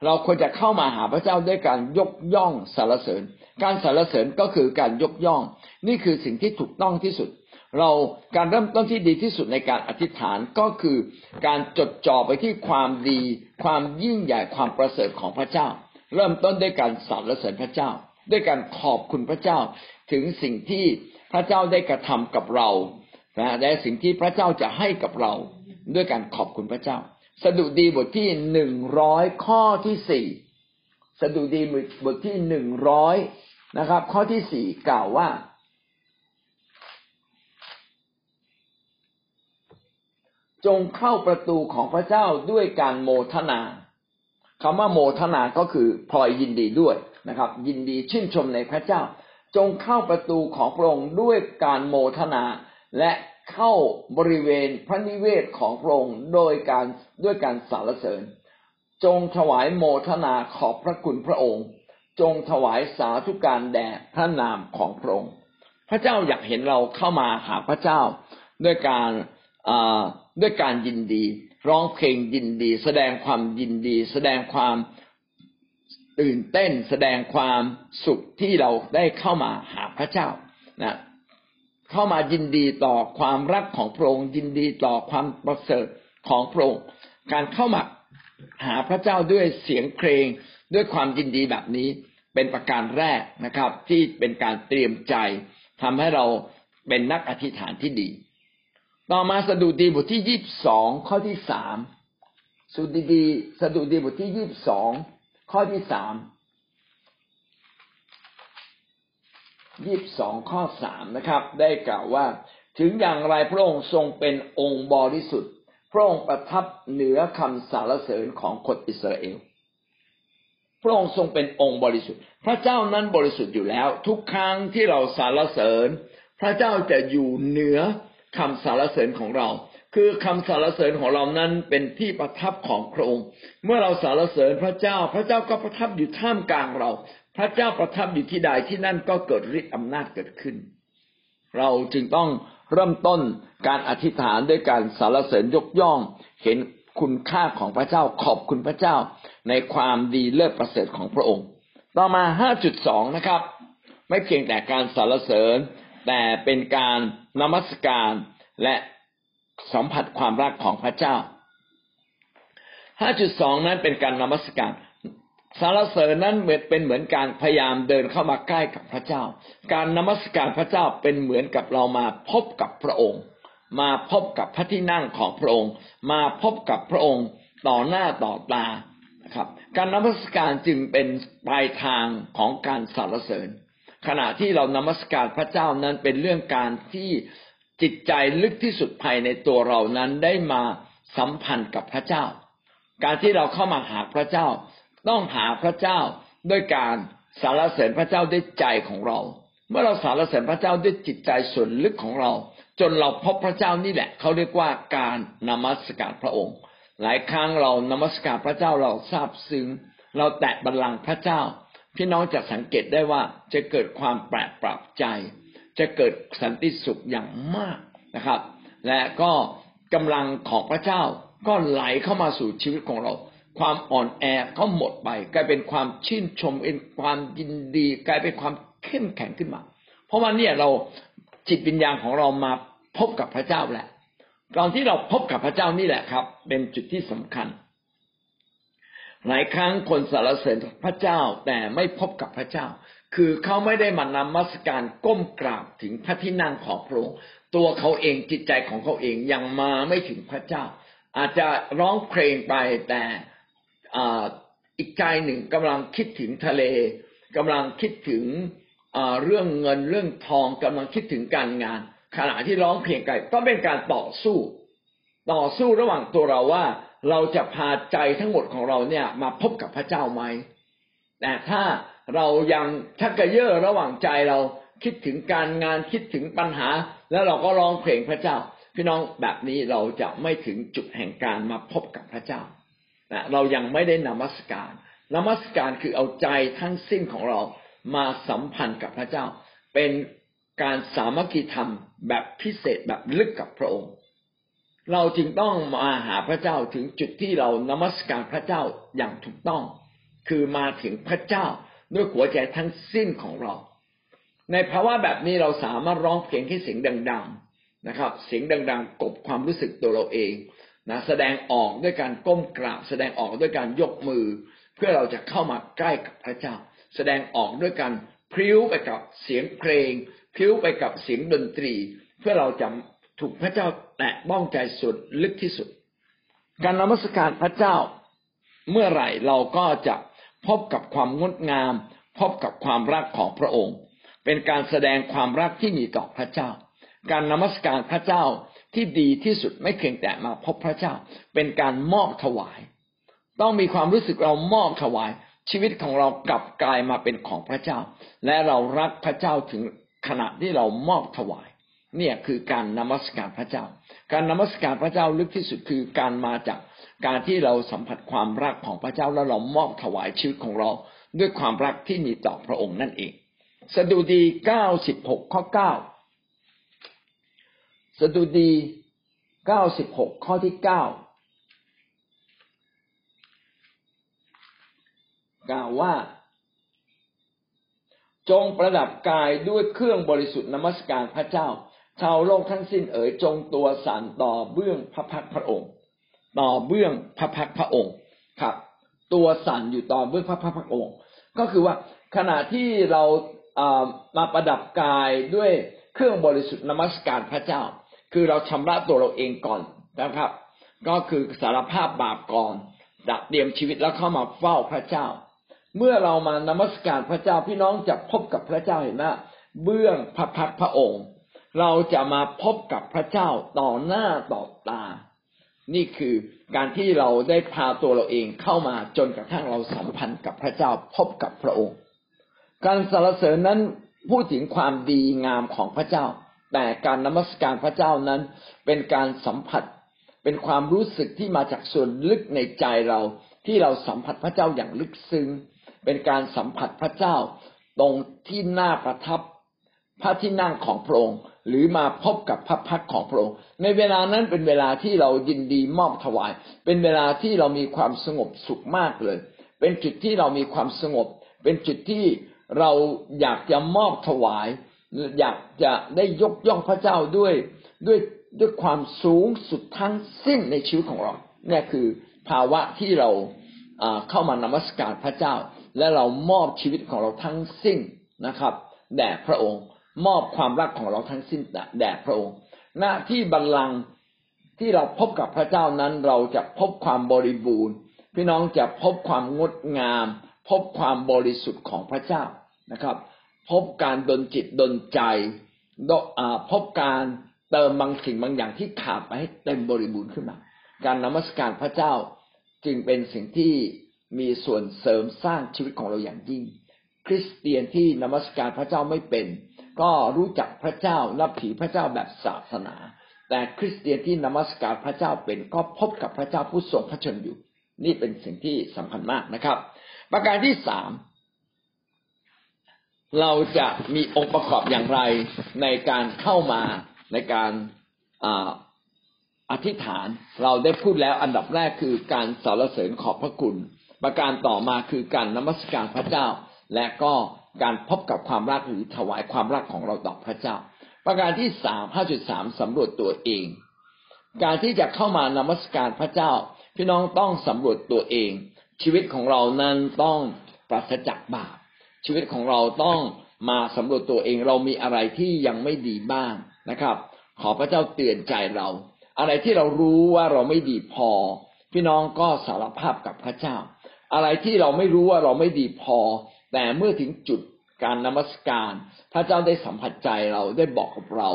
[SPEAKER 1] เราควรจะเข้ามาหาพระเจ้าด้วยการยกย่องสรรเสริญ การสรรเสริญก็คือการยกย่อง นี่คือสิ่งที่ถูกต้องที่สุด เราการเริ่มต้นที่ดีที่สุดในการอธิษฐานก็คือการจดจ่อไปที่ความดี ความยิ่งใหญ่ความประเสริฐของพระเจ้า เริ่มต้นด้วยการสรรเสริญพระเจ้า ด้วยการขอบคุณพระเจ้า ถึงสิ่งที่พระเจ้าได้กระทำกับเราและสิ่งที่พระเจ้าจะให้กับเราด้วยการขอบคุณพระเจ้า สดุดีบทที่หนึ่งร้อยข้อที่สี่สดุดีบทที่หนึ่งร้อยนะครับ ข้อที่สี่กล่าวว่า จงเข้าประตูของพระเจ้าด้วยการโมทนาคำว่าโมทนาก็คือพลอยยินดีด้วยนะครับ ยินดีชื่นชมในพระเจ้า จงเข้าประตูของพระองค์ด้วยการโมทนาและ เข้าบริเวณพระนิเวศของพระองค์โดยการด้วยการสรรเสริญ จงถวายโมทนาขอบพระคุณพระองค์ จงถวายสาธุการแด่พระนามของพระองค์ พระเจ้าอยากเห็นเราเข้ามาหาพระเจ้าด้วยการด้วยการยินดี ร้องเพลงยินดี แสดงความยินดี แสดงความตื่นเต้น แสดงความสุขที่เราได้เข้ามาหาพระเจ้านะ เข้ามายินดีต่อความรักของพระองค์ยินดีต่อความประเสริฐของพระองค์การเข้ามาหาพระเจ้าด้วยเสียงเพลงด้วยความยินดีแบบนี้เป็นประการแรกนะครับ ที่เป็นการเตรียมใจทำให้เราเป็นนักอธิษฐานที่ดี ต่อมาสดุดีบทที่ยี่สิบสองข้อที่สามสดุดีสดุดีบทที่ยี่สิบสองข้อที่สาม ยี่สิบสองข้อสามนะครับ ได้กล่าวว่า ถึงอย่างไรพระองค์ทรงเป็นองค์บริสุทธิ์ พระองค์ประทับเหนือคำสารเสริญของคนอิสราเอลพระองค์ทรงเป็นองค์บริสุทธิ์ พระเจ้านั้นบริสุทธิ์อยู่แล้ว ทุกครั้งที่เราสารเสริญ พระเจ้าจะอยู่เหนือคำสารเสริญของเรา คือคำสารเสริญของเรานั้นเป็นที่ประทับของพระองค์ เมื่อเราสารเสริญพระเจ้า พระเจ้าก็ประทับอยู่ท่ามกลางเรา พระเจ้าประทับอยู่ที่ใดที่นั่นก็เกิดฤทธิ์อำนาจเกิดขึ้น เราจึงต้องเริ่มต้นการอธิษฐานด้วยการสารเสริญยกย่อง เห็นคุณค่าของพระเจ้าขอบคุณพระเจ้าในความดีเลิศประเสริฐของพระองค์ ต่อมา 5.2 นะครับ ไม่เพียงแต่การสารเสริญ แต่เป็นการนมัสการและสัมผัสความรักของพระเจ้า 5.2 นั้นเป็นการนมัสการ สารเสริญนั้นเหมือนเป็นเหมือนการพยายามเดินเข้ามาใกล้กับพระเจ้า การนมัสการพระเจ้าเป็นเหมือนกับเรามาพบกับพระองค์ มาพบกับพระที่นั่งของพระองค์ มาพบกับพระองค์ต่อหน้าต่อตาครับ การนมัสการจึงเป็นปลายทางของการสรรเสริญ ขณะที่เรานมัสการพระเจ้านั้นเป็นเรื่องการที่จิตใจลึกที่สุดภายในตัวเรานั้นได้มาสัมพันธ์กับพระเจ้า การที่เราเข้ามาหาพระเจ้า ต้องหาพระเจ้าด้วยการสารเสริญพระเจ้าด้วยใจของเรา เมื่อเราสารเสริญพระเจ้าด้วยจิตใจส่วนลึกของเรา จนเราพบพระเจ้านี่แหละเขาเรียกว่าการนมัสการพระองค์ หลายครั้งเรานมัสการพระเจ้าเราทราบซึ้งเราแตะบัลลังก์พระเจ้า พี่น้องจะสังเกตได้ว่าจะเกิดความแปลกปรับใจ จะเกิดสันติสุขอย่างมากนะครับ และก็กำลังของพระเจ้าก็ไหลเข้ามาสู่ชีวิตของเรา ความอ่อนแอก็หมดไป กลายเป็นความชื่นชมเป็นความยินดี กลายเป็นความเข้มแข็งขึ้นมา เพราะว่าเนี่ยเราจิตวิญญาณของเรามาพบกับพระเจ้าแหละตอนที่เราพบกับพระเจ้านี่แหละครับ เป็นจุดที่สำคัญ หลายครั้งคนสารเสริญพระเจ้าแต่ไม่พบกับพระเจ้า คือเขาไม่ได้มานำมัสการก้มกราบถึงพระที่นั่งของพระองค์ตัวเขาเองจิตใจของเขาเองยังมาไม่ถึงพระเจ้า อาจจะร้องเพลงไปแต่ อีกใจหนึ่งกำลังคิดถึงทะเลกำลังคิดถึงเรื่องเงินเรื่องทองกำลังคิดถึงการงาน ขณะที่ร้องเพลงไก่ก็เป็นการต่อสู้ ต่อสู้ระหว่างตัวเราว่า เราจะพาใจทั้งหมดของเราเนี่ยมาพบกับพระเจ้าไหมแต่ถ้าเรายังชักกระเยาะระหว่างใจเราคิดถึงการงานคิดถึงปัญหา แล้วเราก็ร้องเพลงพระเจ้า พี่น้องแบบนี้เราจะไม่ถึงจุดแห่งการมาพบกับพระเจ้า นะเรายังไม่ได้นมัสการนมัสการคือเอาใจทั้งสิ้นของเรามาสัมพันธ์กับพระเจ้า เป็นการสามัคคีธรรมแบบพิเศษแบบลึกกับพระองค์ เราจึงต้องมาหาพระเจ้าถึงจุดที่เรานมัสการพระเจ้าอย่างถูกต้อง คือมาถึงพระเจ้าด้วยหัวใจทั้งสิ้นของเรา ในภาวะแบบนี้เราสามารถร้องเพลงให้เสียงดัง ๆนะครับ เสียงดัง ๆ กบความรู้สึกตัวเราเอง นะแสดงออกด้วยการก้มกราบ แสดงออกด้วยการยกมือ เพื่อเราจะเข้ามาใกล้กับพระเจ้า แสดงออกด้วยการพริ้วไปกับเสียงเพลงพริ้วไปกับเสียงดนตรี เพื่อเราจะถูกพระเจ้าแตะบ้องใจสุดลึกที่สุด การนมัสการพระเจ้า เมื่อไหร่เราก็จะพบกับความงดงาม พบกับความรักของพระองค์ เป็นการแสดงความรักที่มีต่อพระเจ้า การนมัสการพระเจ้า ที่ดีที่สุดไม่เพียงแต่มาพบพระเจ้า เป็นการมอบถวาย ต้องมีความรู้สึกเรามอบถวาย ชีวิตของเรากลับกลายมาเป็นของพระเจ้า และเรารักพระเจ้าถึงขณะที่เรามอบถวาย เนี่ยคือการนมัสการพระเจ้า การนมัสการพระเจ้าลึกที่สุดคือการมาจากการที่เราสัมผัสความรักของพระเจ้าแล้วเรามอบถวายชีวิตของเราด้วยความรักที่มีต่อพระองค์นั่นเอง สดุดีเก้าสิบหกข้อเก้า สดุดีเก้าสิบหกข้อที่เก้ากล่าวว่า จงประดับกายด้วยเครื่องบริสุทธิ์นมัสการพระเจ้า ชาวโลกทั้งสิ้นเอ๋ยจงตัวสันต่อเบื้องพระพักพระองค์ ต่อเบื้องพระพักพระองค์ครับ ตัวสั่นอยู่ต่อเบื้องพระพักพระองค์ ก็คือว่าขณะที่เรามาประดับกายด้วยเครื่องบริสุทธิ์นมัสการพระเจ้า คือเราชำระตัวเราเองก่อนนะครับ ก็คือสารภาพบาปก่อนดัดเตรียมชีวิตแล้วเข้ามาเฝ้าพระเจ้า เมื่อเรามานมัสการพระเจ้าพี่น้องจะพบกับพระเจ้าเห็นไหมเบื้องพระพักพระองค์ เราจะมาพบกับพระเจ้าต่อหน้าต่อตา นี่คือการที่เราได้พาตัวเราเองเข้ามาจนกระทั่งเราสัมพันธ์กับพระเจ้าพบกับพระองค์ การสรรเสริญนั้นพูดถึงความดีงามของพระเจ้า แต่การนมัสการพระเจ้านั้นเป็นการสัมผัส เป็นความรู้สึกที่มาจากส่วนลึกในใจเรา ที่เราสัมผัสพระเจ้าอย่างลึกซึ้ง เป็นการสัมผัสพระเจ้า ตรงที่หน้าประทับ พระที่นั่งของพระองค์หรือมาพบกับพระพักของพระองค์ ในเวลานั้นเป็นเวลาที่เรายินดีมอบถวาย เป็นเวลาที่เรามีความสงบสุขมากเลย เป็นจุดที่เรามีความสงบ เป็นจุดที่เราอยากจะมอบถวาย อยากจะได้ยกย่องพระเจ้าด้วยด้วยด้วยความสูงสุดทั้งสิ้นในชีวิตของเราเนี่ยคือภาวะที่เราเข้ามานมัสการพระเจ้า และเรามอบชีวิตของเราทั้งสิ้นนะครับแด่พระองค์ มอบความรักของเราทั้งสิ้นแด่พระองค์ หน้าที่บัลลังก์ที่เราพบกับพระเจ้านั้นเราจะพบความบริบูรณ์ พี่น้องจะพบความงดงาม พบความบริสุทธิ์ของพระเจ้านะครับ พบการดลจิตดลใจพบการเติมบางสิ่งบางอย่างที่ขาดไปให้เต็มบริบูรณ์ขึ้นมา การนมัสการพระเจ้าจึงเป็นสิ่งที่มีส่วนเสริมสร้างชีวิตของเราอย่างยิ่ง คริสเตียนที่นมัสการพระเจ้าไม่เป็น ก็รู้จักพระเจ้านับถือพระเจ้าแบบศาสนา แต่คริสเตียนที่นมัสการพระเจ้าเป็นก็พบกับพระเจ้าผู้ทรงพระชนอยู่ นี่เป็นสิ่งที่สำคัญมากนะครับ ประการที่สาม เราจะมีองค์ประกอบอย่างไรในการเข้ามาในการอธิษฐานเราได้พูดแล้วอันดับแรกคือการสรรเสริญขอบพระคุณ ประการต่อมาคือการนมัสการพระเจ้า และก็การพบกับความรักหรือถวายความรักของเราต่อพระเจ้า ประการที่สามห้าจุดสามสำรวจตัวเอง การที่จะเข้ามานมัสการพระเจ้า พี่น้องต้องสำรวจตัวเอง ชีวิตของเรานั้นต้องปราศจากบาป ชีวิตของเราต้องมาสำรวจตัวเองเรามีอะไรที่ยังไม่ดีบ้างนะครับ ขอพระเจ้าเตือนใจเรา อะไรที่เรารู้ว่าเราไม่ดีพอ พี่น้องก็สารภาพกับพระเจ้า อะไรที่เราไม่รู้ว่าเราไม่ดีพอ แต่เมื่อถึงจุดการนมัสการ พระเจ้าได้สัมผัสใจเราได้บอกกับเรา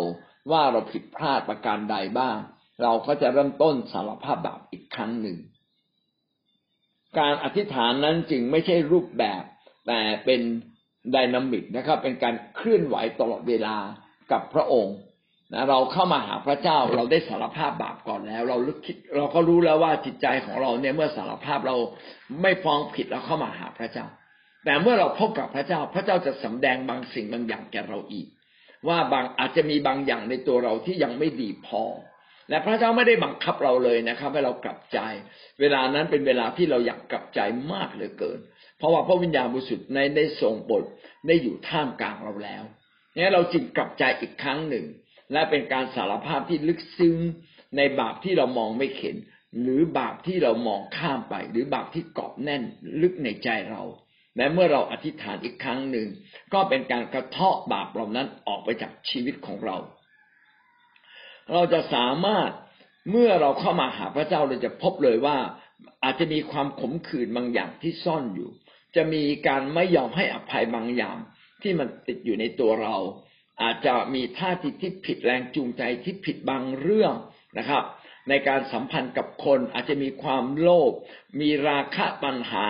[SPEAKER 1] ว่าเราผิดพลาดประการใดบ้าง เราก็จะเริ่มต้นสารภาพบาปอีกครั้งหนึ่ง การอธิษฐานนั้นจึงไม่ใช่รูปแบบ แต่เป็นดินามิกนะครับ เป็นการเคลื่อนไหวตลอดเวลากับพระองค์นะเราเข้ามาหาพระเจ้าเราได้สารภาพบาปก่อนแล้ว เราลึกคิดเราก็รู้แล้วว่าจิตใจของเราเนี่ยเมื่อสารภาพเราไม่ฟ้องผิดเราเข้ามาหาพระเจ้า แต่เมื่อเราพบกับพระเจ้า พระเจ้าจะสำแดงบางสิ่งบางอย่างแก่เราอีก ว่าบางอาจจะมีบางอย่างในตัวเราที่ยังไม่ดีพอ และพระเจ้าไม่ได้บังคับเราเลยนะครับ ให้เรากลับใจ เวลานั้นเป็นเวลาที่เราอยากกลับใจมากเหลือเกิน เพราะว่าพระวิญญาณบริสุทธิ์ในได้ทรงบทได้อยู่ท่ามกลางเราแล้วนี่เราจึงกลับใจอีกครั้งหนึ่ง และเป็นการสารภาพที่ลึกซึ้งในบาปที่เรามองไม่เห็น หรือบาปที่เรามองข้ามไป หรือบาปที่เกาะแน่นลึกในใจเราและเมื่อเราอธิษฐานอีกครั้งหนึ่ง ก็เป็นการกระเทาะบาปเหล่านั้นออกไปจากชีวิตของเรา เราจะสามารถเมื่อเราเข้ามาหาพระเจ้าเราจะพบเลยว่า อาจจะมีความขมขื่นบางอย่างที่ซ่อนอยู่ จะมีการไม่ยอมให้อภัยบางอย่าง ที่มันติดอยู่ในตัวเรา อาจจะมีท่าทีที่ผิดแรงจูงใจที่ผิดบางเรื่องนะครับ ในการสัมพันธ์กับคนอาจจะมีความโลภมีราคะปัญหา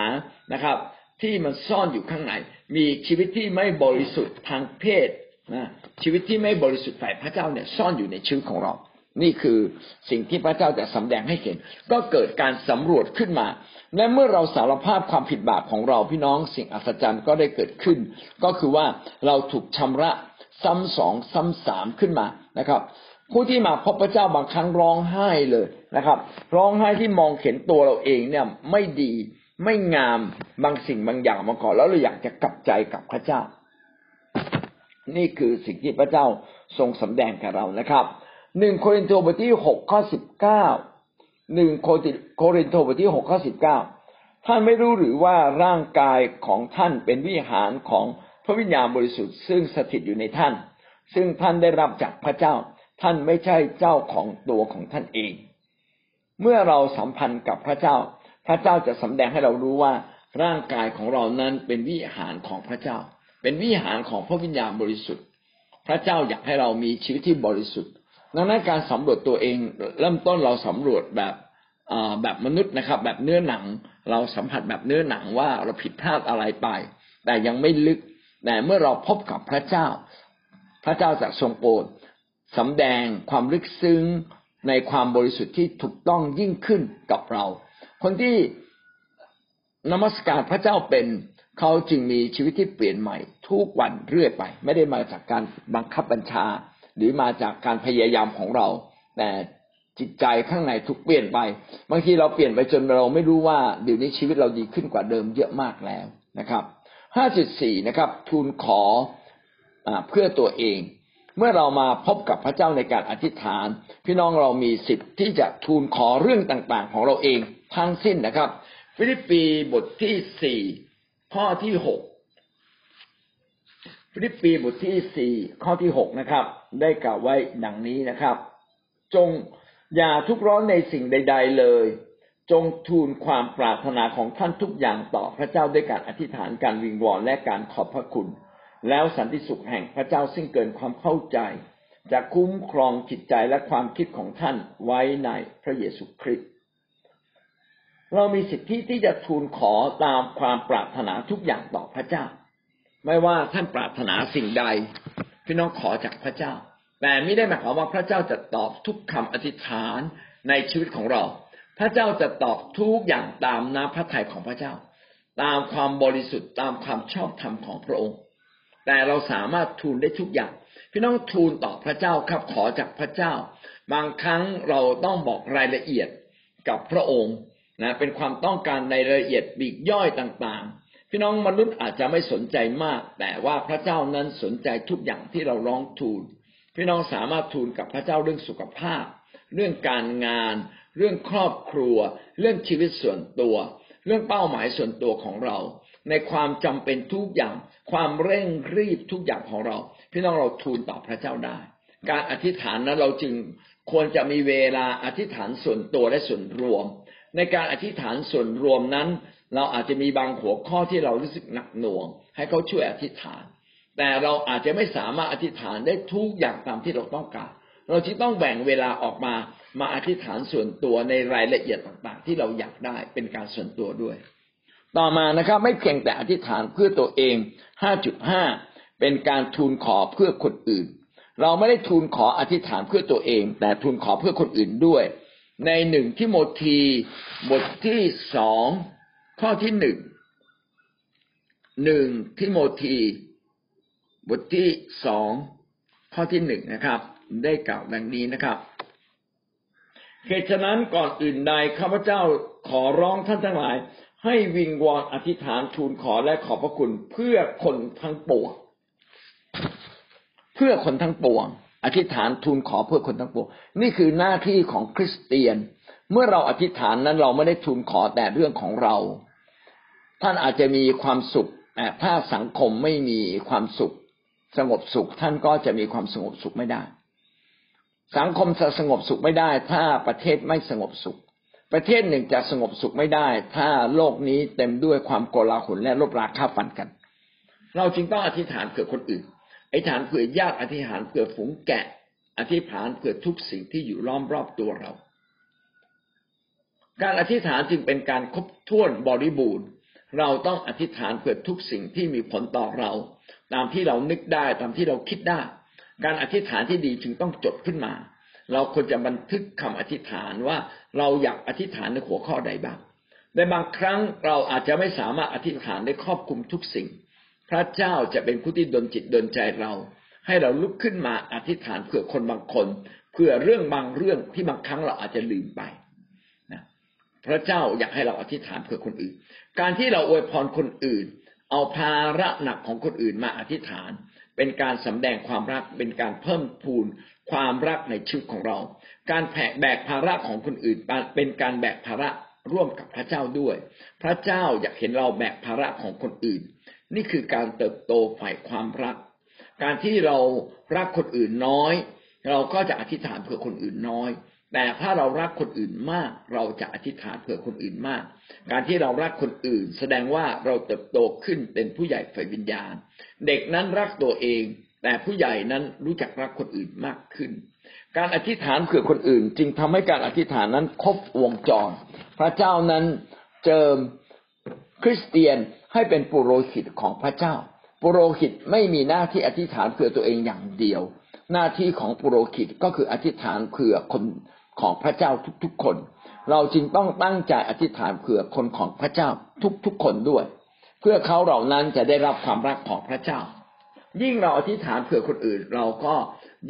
[SPEAKER 1] นะครับ ที่มันซ่อนอยู่ข้างในมีชีวิตที่ไม่บริสุทธิ์ทางเพศนะชีวิตที่ไม่บริสุทธิ์ฝ่ายพระเจ้าเนี่ยซ่อนอยู่ในชีวิตของเรา นี่คือสิ่งที่พระเจ้าจะสำแดงให้เห็น ก็เกิดการสำรวจขึ้นมา และเมื่อเราสารภาพความผิดบาปของเราพี่น้องสิ่งอัศจรรย์ก็ได้เกิดขึ้น ก็คือว่าเราถูกชำระซ้ำสองซ้ำสามขึ้นมานะครับ ผู้ที่มาพบพระเจ้าบางครั้งร้องไห้เลยนะครับ ร้องไห้ที่มองเห็นตัวเราเองเนี่ยไม่ดีไม่งามบางสิ่งบางอย่างมาก่อนแล้วเราอยากจะกลับใจกับพระเจ้า นี่คือสิ่งที่พระเจ้าทรงสำแดงกับเรานะครับ หนึ่งโครินธ์บทที่หกข้อสิบเก้าหนึ่งโครินโตบทที่หกข้อสิบเก้าท่านไม่รู้หรือว่าร่างกายของท่านเป็นวิหารของพระวิญญาณบริสุทธิ์ซึ่งสถิตอยู่ในท่าน ซึ่งท่านได้รับจากพระเจ้า ท่านไม่ใช่เจ้าของตัวของท่านเอง เมื่อเราสัมพันธ์กับพระเจ้า พระเจ้าจะสำแดงให้เรารู้ว่าร่างกายของเรานั้นเป็นวิหารของพระเจ้า เป็นวิหารของพระวิญญาณบริสุทธิ์ พระเจ้าอยากให้เรามีชีวิตที่บริสุทธิ์ ดังนั้นการสำรวจตัวเองเริ่มต้นเราสำรวจแบบแบบมนุษย์นะครับ แบบเนื้อหนังเราสัมผัสแบบเนื้อหนังว่าเราผิดพลาดอะไรไป แต่ยังไม่ลึกแต่เมื่อเราพบกับพระเจ้า พระเจ้าจะทรงโปรดสำแดงความลึกซึ้งในความบริสุทธิ์ที่ถูกต้องยิ่งขึ้นกับเรา คนที่นมัสการพระเจ้าเป็นเขาจึงมีชีวิตที่เปลี่ยนใหม่ ทุกวันเรื่อยไป ไม่ได้มาจากการบังคับบัญชา หรือมาจากการพยายามของเรา แต่จิตใจข้างในถูกเปลี่ยนไป บางทีเราเปลี่ยนไปจนเราไม่รู้ว่าเดี๋ยวนี้ชีวิตเราดีขึ้นกว่าเดิมเยอะมากแล้วนะครับห้าจุดสี่นะครับ ทูลขออเพื่อตัวเอง เมื่อเรามาพบกับพระเจ้าในการอธิษฐาน พี่น้องเรามีสิทธิ์ที่จะทูลขอเรื่องต่างๆ ของเราเองทั้งสิ้นนะครับ ฟิลิปปีบทที่สี่ข้อที่หก ฟิลิปปีบทที่สี่ข้อที่หกนะครับ ได้กล่าวไว้ดังนี้นะครับ จงอย่าทุกข์ร้อนในสิ่งใด ๆเลย จงทูลความปรารถนาของท่านทุกอย่างต่อพระเจ้าด้วยการอธิษฐานการวิงวอนและการขอบพระคุณ แล้วสันติสุขแห่งพระเจ้าซึ่งเกินความเข้าใจ จะคุ้มครองจิตใจและความคิดของท่านไว้ในพระเยซูคริสต์เรามีสิทธิที่จะทูลขอตามความปรารถนาทุกอย่างต่อพระเจ้า ไม่ว่าท่านปรารถนาสิ่งใด พี่น้องขอจากพระเจ้า แต่ไม่ได้หมายความว่าพระเจ้าจะตอบทุกคำอธิษฐานในชีวิตของเรา พระเจ้าจะตอบทุกอย่างตามน้ำพระทัยของพระเจ้า ตามความบริสุทธิ์ตามความชอบธรรมของพระองค์ แต่เราสามารถทูลได้ทุกอย่าง พี่น้องทูลต่อพระเจ้าครับขอจากพระเจ้า บางครั้งเราต้องบอกรายละเอียดกับพระองค์นะเป็นความต้องการในรายละเอียดปีกย่อยต่างๆ พี่น้องมนุษย์อาจจะไม่สนใจมาก แต่ว่าพระเจ้านั้นสนใจทุกอย่างที่เราร้องทูล พี่น้องสามารถทูลกับพระเจ้าเรื่องสุขภาพ เรื่องการงาน เรื่องครอบครัว เรื่องชีวิตส่วนตัว เรื่องเป้าหมายส่วนตัวของเรา ในความจำเป็นทุกอย่าง ความเร่งรีบทุกอย่างของเรา พี่น้องเราทูลต่อพระเจ้าได้ การอธิษฐานนั้นเราจึงควรจะมีเวลาอธิษฐานส่วนตัวและส่วนรวม ในการอธิษฐานส่วนรวมนั้น เราอาจจะมีบางหัวข้อที่เรารู้สึกหนักหน่วง ให้เขาช่วยอธิษฐาน แต่เราอาจจะไม่สามารถอธิษฐานได้ทุกอย่างตามที่เราต้องการ เราจึงต้องแบ่งเวลาออกมามาอธิษฐานส่วนตัวในรายละเอียดต่างๆ ที่เราอยากได้เป็นการส่วนตัวด้วย ต่อมานะครับไม่เพียงแต่อธิษฐานเพื่อตัวเอง 5.5 เป็นการทูลขอเพื่อคนอื่น เราไม่ได้ทูลขออธิษฐานเพื่อตัวเอง แต่ทูลขอเพื่อคนอื่นด้วย ในหนึ่งทิโมธีบทที่สอง ข้อที่หนึ่งหนึ่งทิโมธีบทที่สองข้อที่หนึ่งนะครับ ได้กล่าวดังนี้นะครับเหตุฉะนั้นก่อนอื่นใดข้าพเจ้าขอร้องท่านทั้งหลาย ให้วิงวอนอธิษฐานทูลขอและขอบพระคุณเพื่อคนทั้งปวงเพื่อคนทั้งปวง อธิษฐานทูลขอเพื่อคนทั้งปวง นี่คือหน้าที่ของคริสเตียน เมื่อเราอธิษฐานนั้นเราไม่ได้ทูลขอแต่เรื่องของเรา ท่านอาจจะมีความสุขแต่ถ้าสังคมไม่มีความสุข สงบสุข ท่านก็จะมีความสงบสุขไม่ได้ สังคมจะสงบสุขไม่ได้ ถ้าประเทศไม่สงบสุข ประเทศหนึ่งจะสงบสุขไม่ได้ ถ้าโลกนี้เต็มด้วยความโกลาหลและลบราค่าฟันกัน เราจึงต้องอธิษฐานเกิดคนอื่นอธิษฐานเผื่อญาติอธิษฐานเผื่อฝูงแกะ อธิษฐานเผื่อทุกสิ่งที่อยู่ล้อมรอบตัวเรา การอธิษฐานจึงเป็นการครบถ้วนบริบูรณ์ เราต้องอธิษฐานเผื่อทุกสิ่งที่มีผลต่อเรา ตามที่เรานึกได้ตามที่เราคิดได้ การอธิษฐานที่ดีจึงต้องจดขึ้นมา เราควรจะบันทึกคำอธิษฐานว่าเราอยากอธิษฐานในหัวข้อใดบ้างในบางครั้งเราอาจจะไม่สามารถอธิษฐานได้ครอบคลุมทุกสิ่ง พระเจ้าจะเป็นผู้ที่ดลจิตดลใจเรา ให้เราลุกขึ้นมาอธิษฐานเผื่อคนบางคนเผื่อเรื่องบางเรื่องที่บางครั้งเราอาจจะลืมไปพระเจ้าอยากให้เราอธิษฐานเผื่อคนอื่น การที่เราอวยพรคนอื่น เอาภาระหนักของคนอื่นมาอธิษฐาน เป็นการสำแดงความรักเป็นการเพิ่มพูนความรักในชีวิตของเรา การแผกแบกภาระของคนอื่น เป็นการแบกภาระร่วมกับพระเจ้าด้วย พระเจ้าอยากเห็นเราแบกภาระของคนอื่น นี่คือการเติบโตฝ่ายความรัก การที่เรารักคนอื่นน้อย เราก็จะอธิษฐานเผื่อคนอื่นน้อย แต่ถ้าเรารักคนอื่นมาก เราจะอธิษฐานเผื่อคนอื่นมาก การที่เรารักคนอื่น แสดงว่าเราเติบโตขึ้นเป็นผู้ใหญ่ฝ่ายวิญญาณ เด็กนั้นรักตัวเอง แต่ผู้ใหญ่นั้นรู้จักรักคนอื่นมากขึ้น การอธิษฐานเผื่อคนอื่น จึงทำให้การอธิษฐานนั้นครบวงจร พระเจ้านั้นเจิมคริสเตียนให้เป็นปุโรหิตของพระเจ้า ปุโรหิตไม่มีหน้าที่อธิษฐานเพื่อตัวเองอย่างเดียว หน้าที่ของปุโรหิตก็คืออธิษฐานเผื่อคน ของพระเจ้าทุกๆคน เราจึงต้องตั้งใจอธิษฐานเผื่อคนของพระเจ้าทุกๆคนด้วย เพื่อเขาเหล่านั้นจะได้รับความรักของพระเจ้า ยิ่งเราอธิษฐานเผื่อคนอื่น เราก็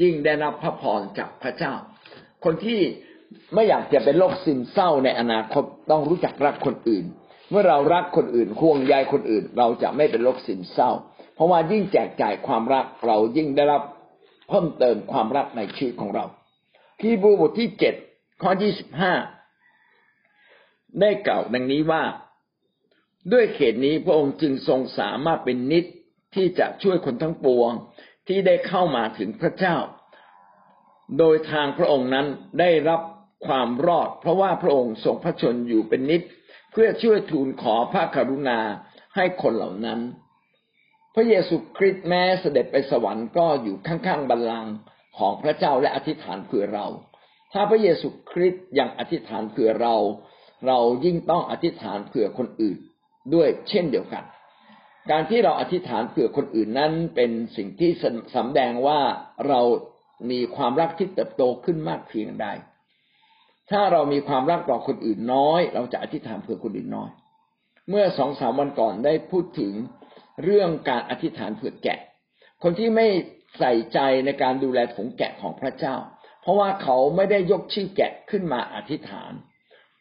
[SPEAKER 1] ยิ่งได้รับพระพรจากพระเจ้า คนที่ไม่อยากจะเป็นโรคซึมเศร้าในอนาคตต้องรู้จักรักคนอื่น เมื่อเรารักคนอื่นห่วงใยคนอื่น เราจะไม่เป็นโรคซึมเศร้า เพราะว่ายิ่งแจกจ่ายความรักเรายิ่งได้รับเพิ่มเติมความรักในชีวิตของเรา ที่บูบทที่เจ็ดข้อยี่สิบห้าได้กล่าวดังนี้ว่า ด้วยเขตนี้พระองค์จึงทรงสามารถเป็นนิดที่จะช่วยคนทั้งปวงที่ได้เข้ามาถึงพระเจ้า โดยทางพระองค์นั้นได้รับความรอด เพราะว่าพระองค์ทรงพระชนอยู่เป็นนิด เพื่อช่วยทูลขอพระกรุณาให้คนเหล่านั้น พระเยซูคริสต์แม้เสด็จไปสวรรค์ก็อยู่ข้างๆบัลลังก์ ของพระเจ้าและอธิษฐานเผื่อเรา ถ้าพระเยซูคริสต์ยังอธิษฐานเผื่อเรา เรายิ่งต้องอธิษฐานเผื่อคนอื่นด้วยเช่นเดียวกัน การที่เราอธิษฐานเผื่อคนอื่นนั้นเป็นสิ่งที่สำแดงว่าเรามีความรักที่เติบโตขึ้นมากเพียงใด ถ้าเรามีความรักต่อคนอื่นน้อย เราจะอธิษฐานเผื่อคนอื่นน้อย เมื่อสองสามวันก่อนได้พูดถึงเรื่องการอธิษฐานเผื่อแกะ คนที่ไม่ ใส่ใจในการดูแลฝูงแกะของพระเจ้า เพราะว่าเขาไม่ได้ยกชื่อแกะขึ้นมาอธิษฐาน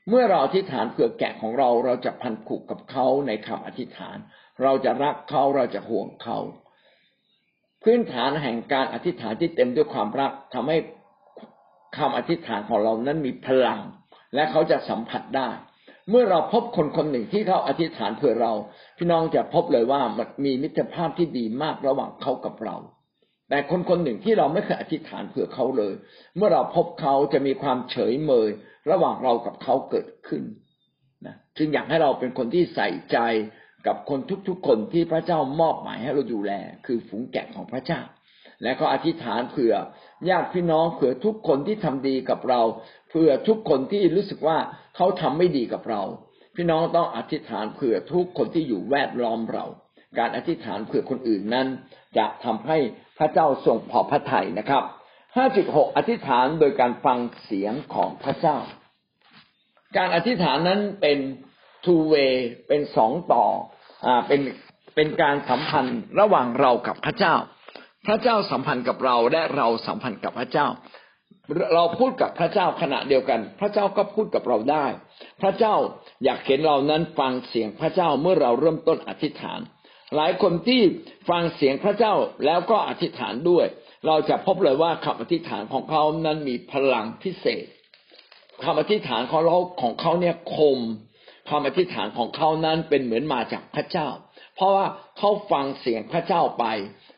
[SPEAKER 1] เมื่อเราอธิษฐานเผื่อแกะของเราเราจะพันผูกกับเขาในคำอธิษฐาน เราจะรักเขาเราจะห่วงเขาพื้นฐานแห่งการอธิษฐานที่เต็มด้วยความรักทำให้คำอธิษฐานของเรานั้นมีพลัง และเขาจะสัมผัสได้ เมื่อเราพบคนคนหนึ่งที่เขาอธิษฐานเผื่อเรา พี่น้องจะพบเลยว่ามันมีมิตรภาพที่ดีมากระหว่างเขากับเรา แต่คนคนหนึ่งที่เราไม่เคยอธิษฐานเผื่อเขาเลย เมื่อเราพบเขาจะมีความเฉยเมย ระหว่างเรากับเขาเกิดขึ้นนะจึงอยากให้เราเป็นคนที่ใส่ใจกับคนทุกๆ คนที่พระเจ้ามอบหมายให้เราดูแล คือฝูงแกะของพระเจ้า และก็อธิษฐานเผื่อญาติพี่น้องเผื่อทุกคนที่ทำดีกับเรา เผื่อทุกคนที่รู้สึกว่าเขาทำไม่ดีกับเรา พี่น้องต้องอธิษฐานเผื่อทุกคนที่อยู่แวดล้อมเรา การอธิษฐานเผื่อคนอื่นนั้น จะทำให้ พระเจ้าทรงพอพระทัยนะครับห้าจุดหกอธิษฐานโดยการฟังเสียงของพระเจ้า การอธิษฐานนั้นเป็น two way เป็นสองต่ออ่าเป็นเป็นการสัมพันธ์ระหว่างเรากับพระเจ้า พระเจ้าสัมพันธ์กับเราและเราสัมพันธ์กับพระเจ้า เราพูดกับพระเจ้าขณะเดียวกัน พระเจ้าก็พูดกับเราได้ พระเจ้าอยากเห็นเรานั้นฟังเสียงพระเจ้าเมื่อเราเริ่มต้นอธิษฐาน หลายคนที่ฟังเสียงพระเจ้าแล้วก็อธิษฐานด้วย เราจะพบเลยว่าคำอธิษฐานของเขานั้นมีพลังพิเศษคำอธิษฐานของเราของเขาเนี่ยคมคำอธิษฐานของเขานั้นเป็นเหมือนมาจากพระเจ้า เพราะว่าเขาฟังเสียงพระเจ้าไป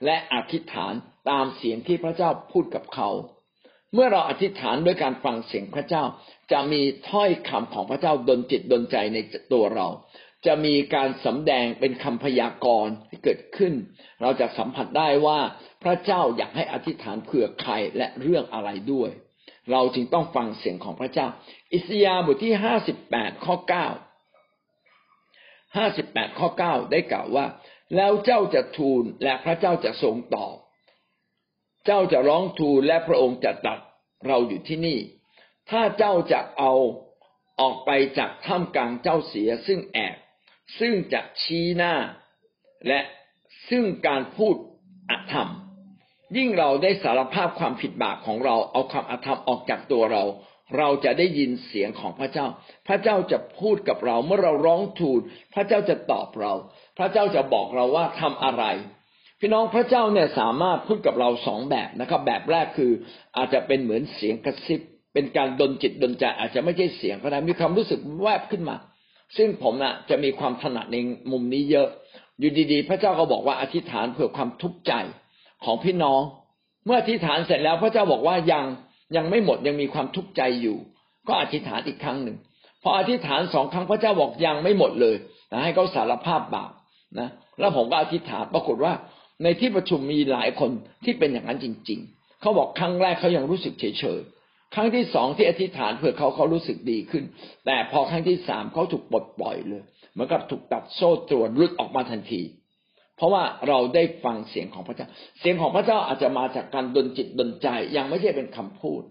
[SPEAKER 1] และอธิษฐานตามเสียงที่พระเจ้าพูดกับเขา เมื่อเราอธิษฐานด้วยการฟังเสียงพระเจ้า จะมีถ้อยคำของพระเจ้าดลจิตดลใจในตัวเรา จะมีการสำแดงเป็นคำพยากรณ์ที่เกิดขึ้น เราจะสัมผัสได้ว่าพระเจ้าอยากให้อธิษฐานเผื่อใครและเรื่องอะไรด้วย เราจึงต้องฟังเสียงของพระเจ้า อิสยาห์บทที่ห้าสิบแปดข้อเก้าห้าสิบแปดข้อเก้าได้กล่าวว่า แล้วเจ้าจะทูลและพระเจ้าจะทรงตอบ เจ้าจะร้องทูลและพระองค์จะตัดเราอยู่ที่นี่ ถ้าเจ้าจะเอาออกไปจากท่ามกลางเจ้าเสียซึ่งแอบ ซึ่งจะชี้หน้า และซึ่งการพูดอธรรม ยิ่งเราได้สารภาพความผิดบาปของเราเอาความอธรรมออกจากตัวเรา เราจะได้ยินเสียงของพระเจ้า พระเจ้าจะพูดกับเราเมื่อเราร้องทูล พระเจ้าจะตอบเรา พระเจ้าจะบอกเราว่าทำอะไร พี่น้องพระเจ้าเนี่ยสามารถพูดกับเราสองแบบนะครับ แบบแรกคืออาจจะเป็นเหมือนเสียงกระซิบเป็นการดนจิตดนใจอาจจะไม่ใช่เสียงก็ได้มีความรู้สึกแวบขึ้นมา ซึ่งผมนะ่ะจะมีความถนัดในมุมนี้เยอะ อยู่ดีๆ พระเจ้าก็บอกว่าอธิษฐานเพื่อความทุกข์ใจของพี่น้อง เมื่ออธิษฐานเสร็จแล้วพระเจ้าบอกว่ายังยังไม่หมดยังมีความทุกข์ใจอยู่ ก็อธิษฐานอีกครั้งหนึ่งพออธิษฐานสองครั้งพระเจ้าบอกยังไม่หมดเลยนะให้เขาสารภาพบาปนะแล้วผมก็อธิษฐานปรากฏว่า ในที่ประชุมมีหลายคนที่เป็นอย่างนั้นจริง ๆเขาบอกครั้งแรกเขายังรู้สึกเฉยๆ ครั้งที่สองที่อธิษฐานเพื่อเขาเขารู้สึกดีขึ้น แต่พอครั้งที่สามเขาถูกปลดปล่อยเลยเหมือนกับถูกตัดโซ่ตรวนรุดออกมาทันที เพราะว่าเราได้ฟังเสียงของพระเจ้า เสียงของพระเจ้าอาจจะมาจากการดลจิตดลใจ ยังไม่ใช่เป็นคำพูด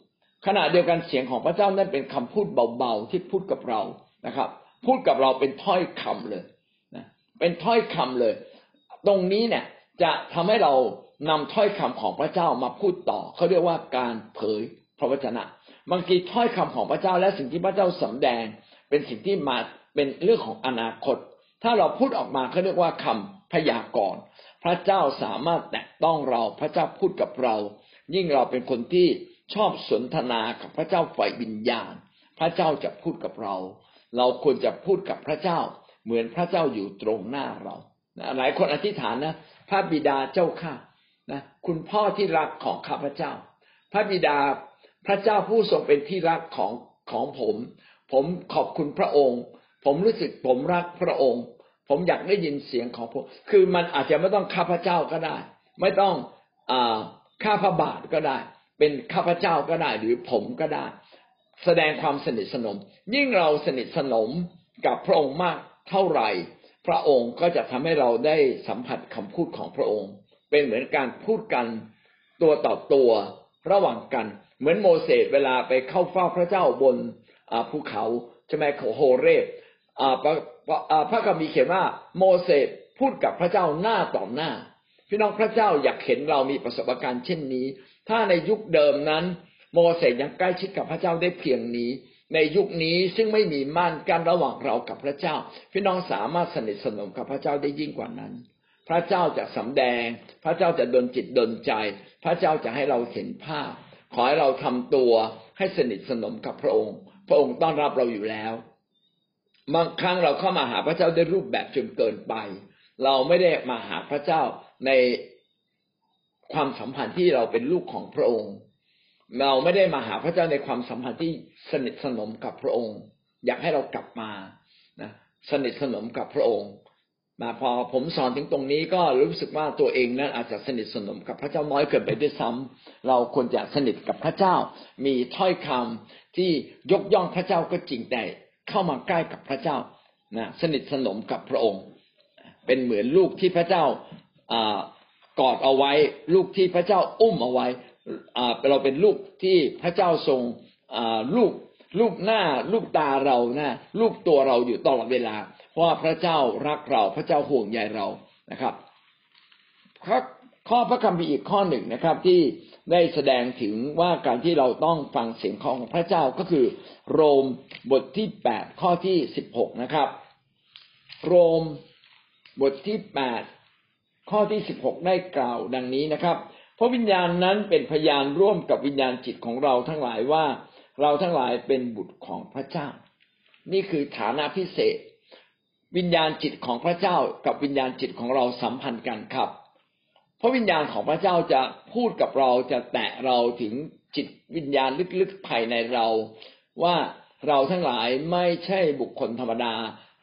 [SPEAKER 1] ขณะเดียวกันเสียงของพระเจ้านั้นเป็นคำพูดเบาๆที่พูดกับเรานะครับ พูดกับเราเป็นถ้อยคำเลยนะเป็นถ้อยคำเลย ตรงนี้เนี่ยจะทำให้เรานำถ้อยคำของพระเจ้ามาพูดต่อเขาเรียกว่าการเผย พระวจนะ บางทีถ้อยคำของพระเจ้าและสิ่งที่พระเจ้าสำแดง เป็นสิ่งที่มาเป็นเรื่องของอนาคต ถ้าเราพูดออกมาเขาเรียกว่าคำพยากรณ์ พระเจ้าสามารถแตะต้องเรา พระเจ้าพูดกับเรา ยิ่งเราเป็นคนที่ชอบสนทนากับพระเจ้าฝ่ายวิญญาณ พระเจ้าจะพูดกับเรา เราควรจะพูดกับพระเจ้า เหมือนพระเจ้าอยู่ตรงหน้าเรานะหลายคนอธิษฐานนะ พระบิดาเจ้าข้านะ คุณพ่อที่รักของข้าพเจ้า พระบิดา พระเจ้าผู้ทรงเป็นที่รักของของผม ผมขอบคุณพระองค์ ผมรู้สึกผมรักพระองค์ ผมอยากได้ยินเสียงของผมคือมันอาจจะไม่ต้องข้าพเจ้าก็ได้ ไม่ต้องอ่าข้าพระบาทก็ได้ เป็นข้าพเจ้าก็ได้หรือผมก็ได้ แสดงความสนิทสนม ยิ่งเราสนิทสนมกับพระองค์มากเท่าไหร่ พระองค์ก็จะทำให้เราได้สัมผัสคำพูดของพระองค์ เป็นเหมือนการพูดกันตัวต่อตัวระหว่างกัน เหมือนโมเสสเวลาไปเข้าเฝ้าพระเจ้าบนภูเขาใช่ไหมเขโฮเรบพระคัมภีร์เขียนว่าโมเสสพูดกับพระเจ้าหน้าต่อหน้า พี่น้องพระเจ้าอยากเห็นเรามีประสบการณ์เช่นนี้ ถ้าในยุคเดิมนั้น โมเสสยังใกล้ชิดกับพระเจ้าได้เพียงนี้ ในยุคนี้ซึ่งไม่มีม่านกั้นระหว่างเรากับพระเจ้า พี่น้องสามารถสนิทสนมกับพระเจ้าได้ยิ่งกว่านั้น พระเจ้าจะสำแดง พระเจ้าจะดลจิตดลใจ พระเจ้าจะให้เราเห็นภาพ ขอให้เราทำตัวให้สนิทสนมกับพระองค์ พระองค์ต้อนรับเราอยู่แล้ว บางครั้งเราเข้ามาหาพระเจ้าด้วยรูปแบบจนเกินไป เราไม่ได้มาหาพระเจ้าในความสัมพันธ์ที่เราเป็นลูกของพระองค์ เราไม่ได้มาหาพระเจ้าในความสัมพันธ์ที่สนิทสนมกับพระองค์ อยากให้เรากลับมานะสนิทสนมกับพระองค์ มาพอผมสอนถึงตรงนี้ก็รู้สึกว่าตัวเองนั้นอาจจะสนิทสนมกับพระเจ้าน้อยเกินไปด้วยซ้ำเราควรจะสนิทกับพระเจ้า มีถ้อยคำที่ยกย่องพระเจ้าก็จริงแต่เข้ามาใกล้กับพระเจ้านะสนิทสนมกับพระองค์ เป็นเหมือนลูกที่พระเจ้ากอดเอาไว้ ลูกที่พระเจ้าอุ้มเอาไว้เราเป็นลูกที่พระเจ้าทรงลูกลูกหน้าลูกตาเรานะลูกตัวเราอยู่ตลอดเวลา ว่าพระเจ้ารักเรา พระเจ้าห่วงใยเรานะครับข้อพระคัมภีร์อีกข้อหนึ่งนะครับ ที่ได้แสดงถึงว่าการที่เราต้องฟังเสียงของพระเจ้าก็คือ โรมบทที่แปดข้อที่สิบหกนะครับ โรมบทที่แปดข้อที่สิบหกได้กล่าวดังนี้นะครับพราะวิญญาณนั้นเป็นพยานร่วมกับวิญญาณจิตของเราทั้งหลายว่า เราทั้งหลายเป็นบุตรของพระเจ้า นี่คือฐานะพิเศษ วิญญาณจิตของพระเจ้ากับวิญญาณจิตของเราสัมพันธ์กันครับ เพราะวิญญาณของพระเจ้าจะพูดกับเราจะแตะเราถึงจิตวิญญาณลึกๆภายในเรา ว่าเราทั้งหลายไม่ใช่บุคคลธรรมดา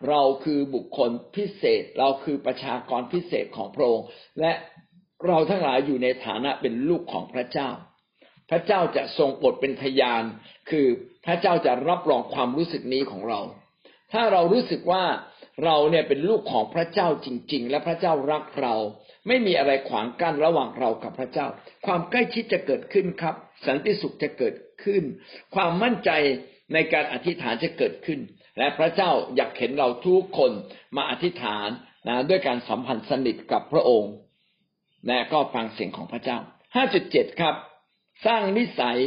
[SPEAKER 1] เราคือบุคคลพิเศษ เราคือประชากรพิเศษของพระองค์และเราทั้งหลายอยู่ในฐานะเป็นลูกของพระเจ้า พระเจ้าจะทรงปดเป็นพยาน คือพระเจ้าจะรับรองความรู้สึกนี้ของเรา ถ้าเรารู้สึกว่า เราเนี่ยเป็นลูกของพระเจ้าจริง ๆ และพระเจ้ารักเรา ไม่มีอะไรขวางกั้นระหว่างเรากับพระเจ้า ความใกล้ชิดจะเกิดขึ้นครับ สันติสุขจะเกิดขึ้น ความมั่นใจในการอธิษฐานจะเกิดขึ้น และพระเจ้าอยากเห็นเราทุกคนมาอธิษฐานนะด้วยการสัมพันธ์สนิทกับพระองค์และก็ฟังเสียงของพระเจ้า 5.7 ครับ สร้างนิสัย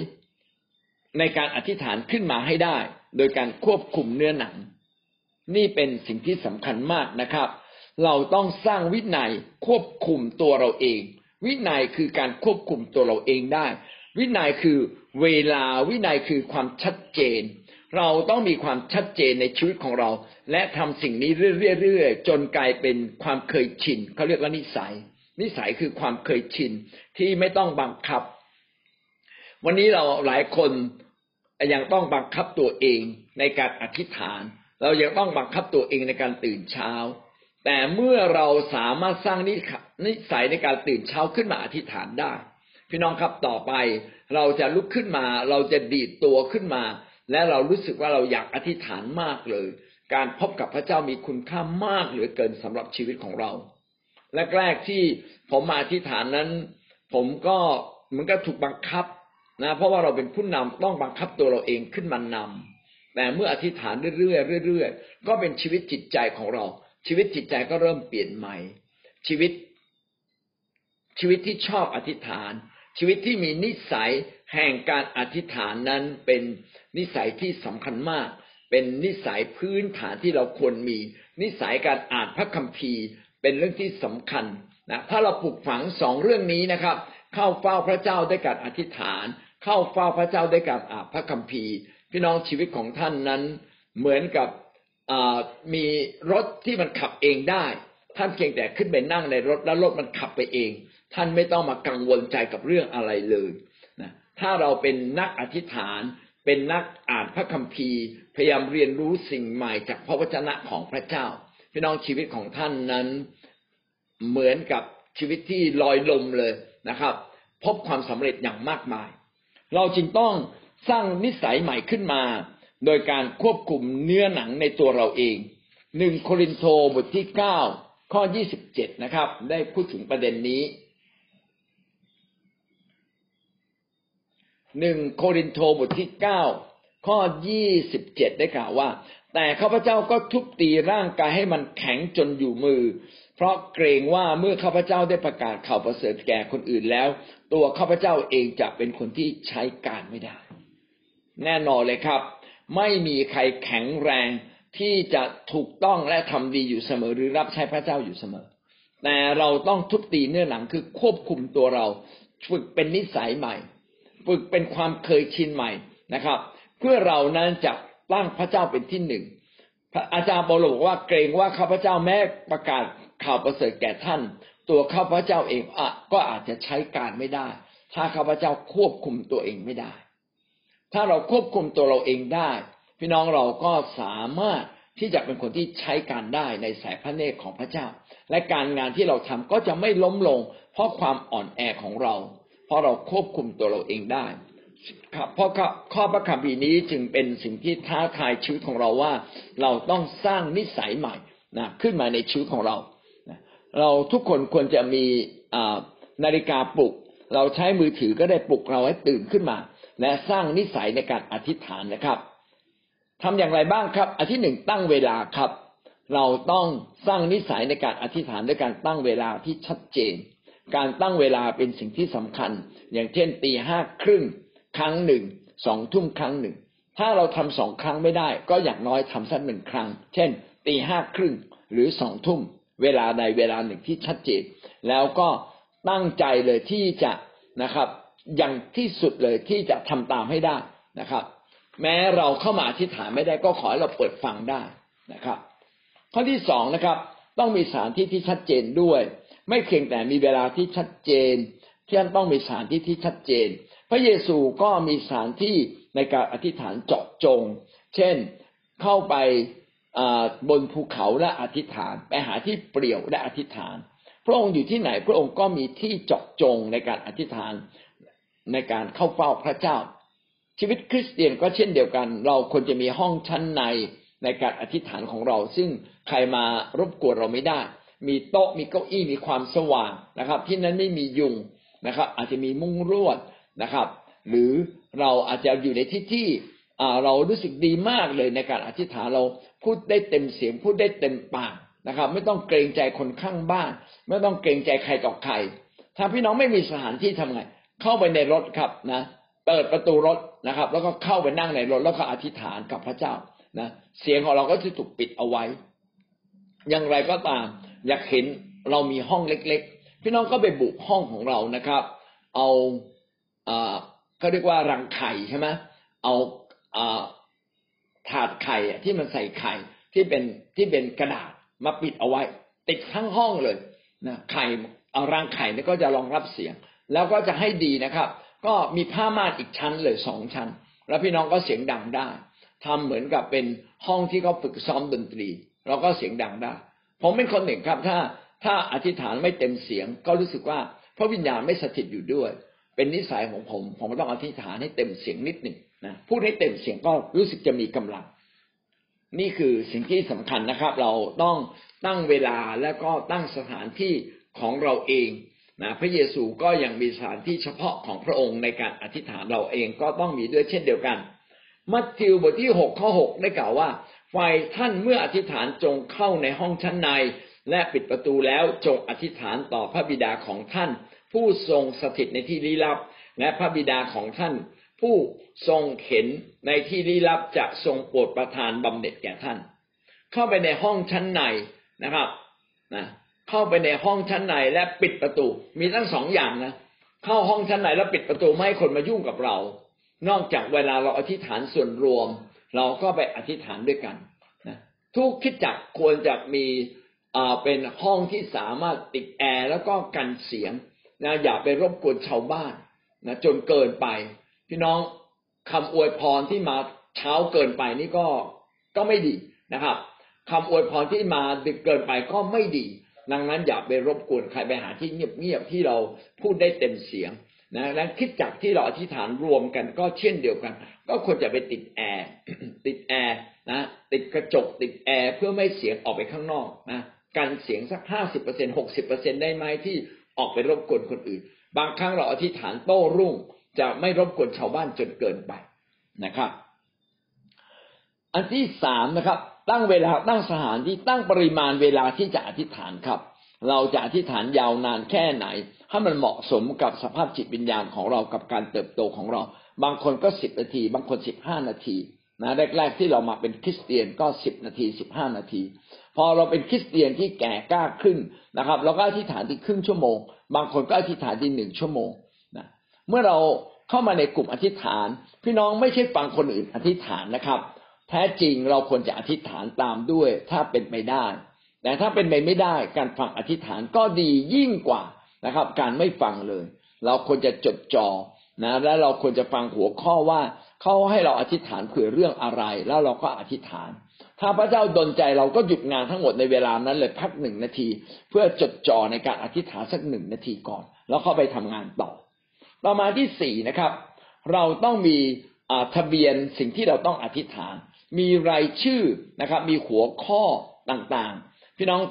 [SPEAKER 1] ในการอธิษฐานขึ้นมาให้ได้ โดยการควบคุมเนื้อหนัง นี่เป็นสิ่งที่สำคัญมากนะครับ เราต้องสร้างวินัยควบคุมตัวเราเอง วินัยคือการควบคุมตัวเราเองได้ วินัยคือเวลาวินัยคือความชัดเจน เราต้องมีความชัดเจนในชีวิตของเรา และทำสิ่งนี้เรื่อยๆจนกลายเป็นความเคยชินเขาเรียกว่านิสัย นิสัยคือความเคยชินที่ไม่ต้องบังคับ วันนี้เราหลายคนยังต้องบังคับตัวเองในการอธิษฐาน เรายังต้องบังคับตัวเองในการตื่นเช้า แต่เมื่อเราสามารถสร้างนิสัยในการตื่นเช้าขึ้นมาอธิษฐานได้ พี่น้องครับต่อไป เราจะลุกขึ้นมา เราจะดีดตัวขึ้นมา และเรารู้สึกว่าเราอยากอธิษฐานมากเลย การพบกับพระเจ้ามีคุณค่ามากเหลือเกินสำหรับชีวิตของเราแรกๆที่ผมมาอธิษฐานนั้น ผมก็เหมือนกับถูกบังคับนะเพราะว่าเราเป็นผู้นำต้องบังคับตัวเราเองขึ้นมานำ แต่เมื่ออธิษฐานเรื่อยๆเรื่อยๆก็เป็นชีวิตจิตใจของเรา ชีวิตจิตใจก็เริ่มเปลี่ยนใหม่ ชีวิต ชีวิตที่ชอบอธิษฐาน ชีวิตที่มีนิสัยแห่งการอธิษฐานนั้นเป็นนิสัยที่สำคัญมาก เป็นนิสัยพื้นฐานที่เราควรมี นิสัยการอ่านพระคัมภีร์ เป็นเรื่องที่สำคัญนะถ้าเราปลูกฝังสองเรื่องนี้นะครับ เข้าเฝ้าพระเจ้าด้วยการอธิษฐาน เข้าเฝ้าพระเจ้าด้วยการอ่านพระคัมภีร์ พี่น้องชีวิตของท่านนั้นเหมือนกับมีรถที่มันขับเองได้ ท่านเพียงแต่ขึ้นไปนั่งในรถแล้วรถมันขับไปเอง ท่านไม่ต้องมากังวลใจกับเรื่องอะไรเลยนะถ้าเราเป็นนักอธิษฐาน เป็นนักอ่านพระคัมภีร์ พยายามเรียนรู้สิ่งใหม่จากพระวจนะของพระเจ้า พี่น้องชีวิตของท่านนั้นเหมือนกับชีวิตที่ลอยลมเลยนะครับ พบความสำเร็จอย่างมากมาย เราจึงต้อง สร้างนิสัยใหม่ขึ้นมา โดยการควบคุมเนื้อหนังในตัวเราเองหนึ่งโครินโตบทที่เก้าข้อยี่สิบเจ็ดนะครับ ได้พูดถึงประเด็นนี้หนึ่งโครินโตบทที่เก้าข้อยี่สิบเจ็ดได้กล่าวว่า แต่ข้าพเจ้าก็ทุบตีร่างกายให้มันแข็งจนอยู่มือ เพราะเกรงว่าเมื่อข้าพเจ้าได้ประกาศข่าวประเสริฐแก่คนอื่นแล้ว ตัวข้าพเจ้าเองจะเป็นคนที่ใช้การไม่ได้ แน่นอนเลยครับ ไม่มีใครแข็งแรงที่จะถูกต้องและทำดีอยู่เสมอ หรือรับใช้พระเจ้าอยู่เสมอ แต่เราต้องทุบตีเนื้อหนังคือควบคุมตัวเรา ฝึกเป็นนิสัยใหม่ ฝึกเป็นความเคยชินใหม่นะครับ เพื่อเรานั้นจะตั้งพระเจ้าเป็นที่หนึ่งอาจารย์บอลบอกว่าเกรงว่าข้าพเจ้าแม้ประกาศข่าวประเสริฐแก่ท่าน ตัวข้าพเจ้าเองอะก็อาจจะใช้การไม่ได้ ถ้าข้าพเจ้าควบคุมตัวเองไม่ได้ ถ้าเราควบคุมตัวเราเองได้ พี่น้องเราก็สามารถที่จะเป็นคนที่ใช้การได้ในสายพระเนตรของพระเจ้า และการงานที่เราทำก็จะไม่ล้มลง เพราะความอ่อนแอของเรา เพราะเราควบคุมตัวเราเองได้ครับเพราะข้อพระคัมภีร์นี้จึงเป็นสิ่งที่ท้าทายชีวิตของเราว่า เราต้องสร้างนิสัยใหม่นะขึ้นมาในชีวิตของเรา เราทุกคนควรจะมีนาฬิกาปลุก เราใช้มือถือก็ได้ปลุกเราให้ตื่นขึ้นมา และสร้างนิสัยในการอธิษฐานนะครับทำอย่างไรบ้างครับ อันที่หนึ่งตั้งเวลาครับ เราต้องสร้างนิสัยในการอธิษฐานด้วยการตั้งเวลาที่ชัดเจน การตั้งเวลาเป็นสิ่งที่สำคัญ อย่างเช่นตีห้าครึ่งครั้งหนึ่งสองทุ่มครั้งหนึ่ง ถ้าเราทำสองครั้งไม่ได้ ก็อย่างน้อยทำสักหนึ่งครั้ง เช่นตีห้าครึ่งหรือสองทุ่ม เวลาใดเวลาหนึ่งที่ชัดเจน แล้วก็ตั้งใจเลยที่จะนะครับ อย่างที่สุดเลยที่จะทำตามให้ได้นะครับ แม้เราเข้ามาอธิษฐานไม่ได้ก็ขอให้เราเปิดฟังได้นะครับ ข้อที่สองนะครับ ต้องมีสถานที่ที่ชัดเจนด้วย ไม่เพียงแต่มีเวลาที่ชัดเจนที่ท่านต้องมีสถานที่ที่ชัดเจน พระเยซูก็มีสถานที่ในการอธิษฐานเจาะจง เช่นเข้าไปบนภูเขาและอธิษฐาน ไปหาที่เปลี่ยวและอธิษฐาน พระองค์อยู่ที่ไหนพระองค์ก็มีที่เจาะจงในการอธิษฐาน ในการเข้าเฝ้าพระเจ้า ชีวิตคริสเตียนก็เช่นเดียวกัน เราควรจะมีห้องชั้นในในการอธิษฐานของเรา ซึ่งใครมารบกวนเราไม่ได้ มีโต๊ะมีเก้าอี้มีความสว่างนะครับ ที่นั้นไม่มียุงนะครับ อาจจะมีมุ้งรวดนะครับ หรือเราอาจจะอยู่ในที่ที่เรารู้สึกดีมากเลยในการอธิษฐานเราพูดได้เต็มเสียงพูดได้เต็มปากนะครับ ไม่ต้องเกรงใจคนข้างบ้าน ไม่ต้องเกรงใจใครต่อใคร ถ้าพี่น้องไม่มีสถานที่ทำไง เข้าไปในรถครับนะเปิดประตูรถนะครับ แล้วก็เข้าไปนั่งในรถแล้วก็อธิษฐานกับพระเจ้านะเสียงของเราก็จะถูกปิดเอาไว้ อย่างไรก็ตาม อยากเห็นเรามีห้องเล็ก ๆ พี่น้องก็ไปบุกห้องของเรานะครับ เอาเขาเรียกว่ารังไข่ใช่ไหมเอาถาดไข่ที่มันใส่ไข่ที่เป็นที่เป็นกระดาษมาปิดเอาไว้ ติดทั้งห้องเลยนะไข่เอารังไข่นี่ก็จะรองรับเสียง แล้วก็จะให้ดีนะครับ ก็มีผ้าม่านอีกชั้นเลยสองชั้น แล้วพี่น้องก็เสียงดังได้ทำเหมือนกับเป็นห้องที่เขาฝึกซ้อมดนตรีเราก็เสียงดังได้ ผมเป็นคนหนึ่งครับ ถ้าถ้าอธิษฐานไม่เต็มเสียง ก็รู้สึกว่าพระวิญญาณไม่สถิตอยู่ด้วย เป็นนิสัยของผม ผมต้องอธิษฐานให้เต็มเสียงนิดหนึ่งนะพูดให้เต็มเสียงก็รู้สึกจะมีกำลัง นี่คือสิ่งที่สำคัญนะครับ เราต้องตั้งเวลาและก็ตั้งสถานที่ของเราเอง นะพระเยซูก็ยังมีสถานที่เฉพาะของพระองค์ในการอธิษฐานเราเองก็ต้องมีด้วยเช่นเดียวกัน มัทธิวบทที่หกข้อหกได้กล่าวว่าฝ่ายท่านเมื่ออธิษฐานจงเข้าในห้องชั้นใน และปิดประตูแล้วจงอธิษฐานต่อพระบิดาของท่าน ผู้ทรงสถิตในที่ลี้ลับ และพระบิดาของท่าน ผู้ทรงเห็นในที่ลี้ลับจะทรงโปรดประทานบำเหน็จแก่ท่าน เข้าไปในห้องชั้นในนะครับนะ เข้าไปในห้องชั้นในและปิดประตู มีทั้งสองอย่างนะ เข้าห้องชั้นในแล้วปิดประตูไม่ให้คนมายุ่งกับเรา นอกจากเวลาเราอธิษฐานส่วนรวม เราก็ไปอธิษฐานด้วยกันนะทุกคิดจักควรจะมีอ่าเป็นห้องที่สามารถติดแอร์แล้วก็กันเสียงนะอย่าไปรบกวนชาวบ้านนะจนเกินไป พี่น้องคำอวยพรที่มาเช้าเกินไปนี่ก็ก็ไม่ดีนะครับคำอวยพรที่มาดึกเกินไปก็ไม่ดี ดังนั้นอย่าไปรบกวนใครไปหาที่เงียบๆที่เราพูดได้เต็มเสียงนะและคิดจักที่เราอธิษฐานรวมกันก็เช่นเดียวกัน ก็ควรจะไปติดแอร์ติดแอร์นะติดกระจกติดแอร์เพื่อไม่เสียงออกไปข้างนอกนะกันเสียงสักห้าสิบเปอร์เซ็นหกสิบเปอร์เซ็นได้ไหมที่ออกไปรบกวนคนอื่น บางครั้งเราอธิษฐานโต้รุ่ง จะไม่รบกวนชาวบ้านจนเกินไปนะครับ อันที่สามนะครับ ตั้งเวลาตั้งสถานที่ตั้งปริมาณเวลาที่จะอธิษฐานครับ เราจะอธิษฐานยาวนานแค่ไหน ให้มันเหมาะสมกับสภาพจิตวิญญาณของเรากับการเติบโตของเรา บางคนก็สิบนาที บางคนสิบห้านาทีนะแรกๆที่เรามาเป็นคริสเตียนก็สิบนาทีสิบห้านาที พอเราเป็นคริสเตียนที่แก่กล้าขึ้นนะครับ เราก็อธิษฐานที่ครึ่งชั่วโมง บางคนก็อธิษฐานที่หนึ่งชั่วโมงนะเมื่อเราเข้ามาในกลุ่มอธิษฐาน พี่น้องไม่ใช่ฟังคนอื่นอธิษฐานนะครับ แท้จริงเราควรจะอธิษฐานตามด้วย ถ้าเป็นไปได้ แต่ถ้าเป็นไปไม่ได้ การฟังอธิษฐานก็ดียิ่งกว่านะครับ การไม่ฟังเลย เราควรจะจดจ่อนะและเราควรจะฟังหัวข้อว่าเขาให้เราอธิษฐานเผื่อเรื่องอะไร แล้วเราก็อธิษฐาน ถ้าพระเจ้าดลใจเราก็หยุดงานทั้งหมดในเวลานั้นเลยพักหนึ่งนาที เพื่อจดจ่อในการอธิษฐานสักหนึ่งนาทีก่อน แล้วเข้าไปทำงานต่อ ต่อมาที่สี่นะครับ เราต้องมี ทะเบียนสิ่งที่เราต้องอธิษฐาน มีรายชื่อนะครับ มีหัวข้อต่างๆ พี่น้อง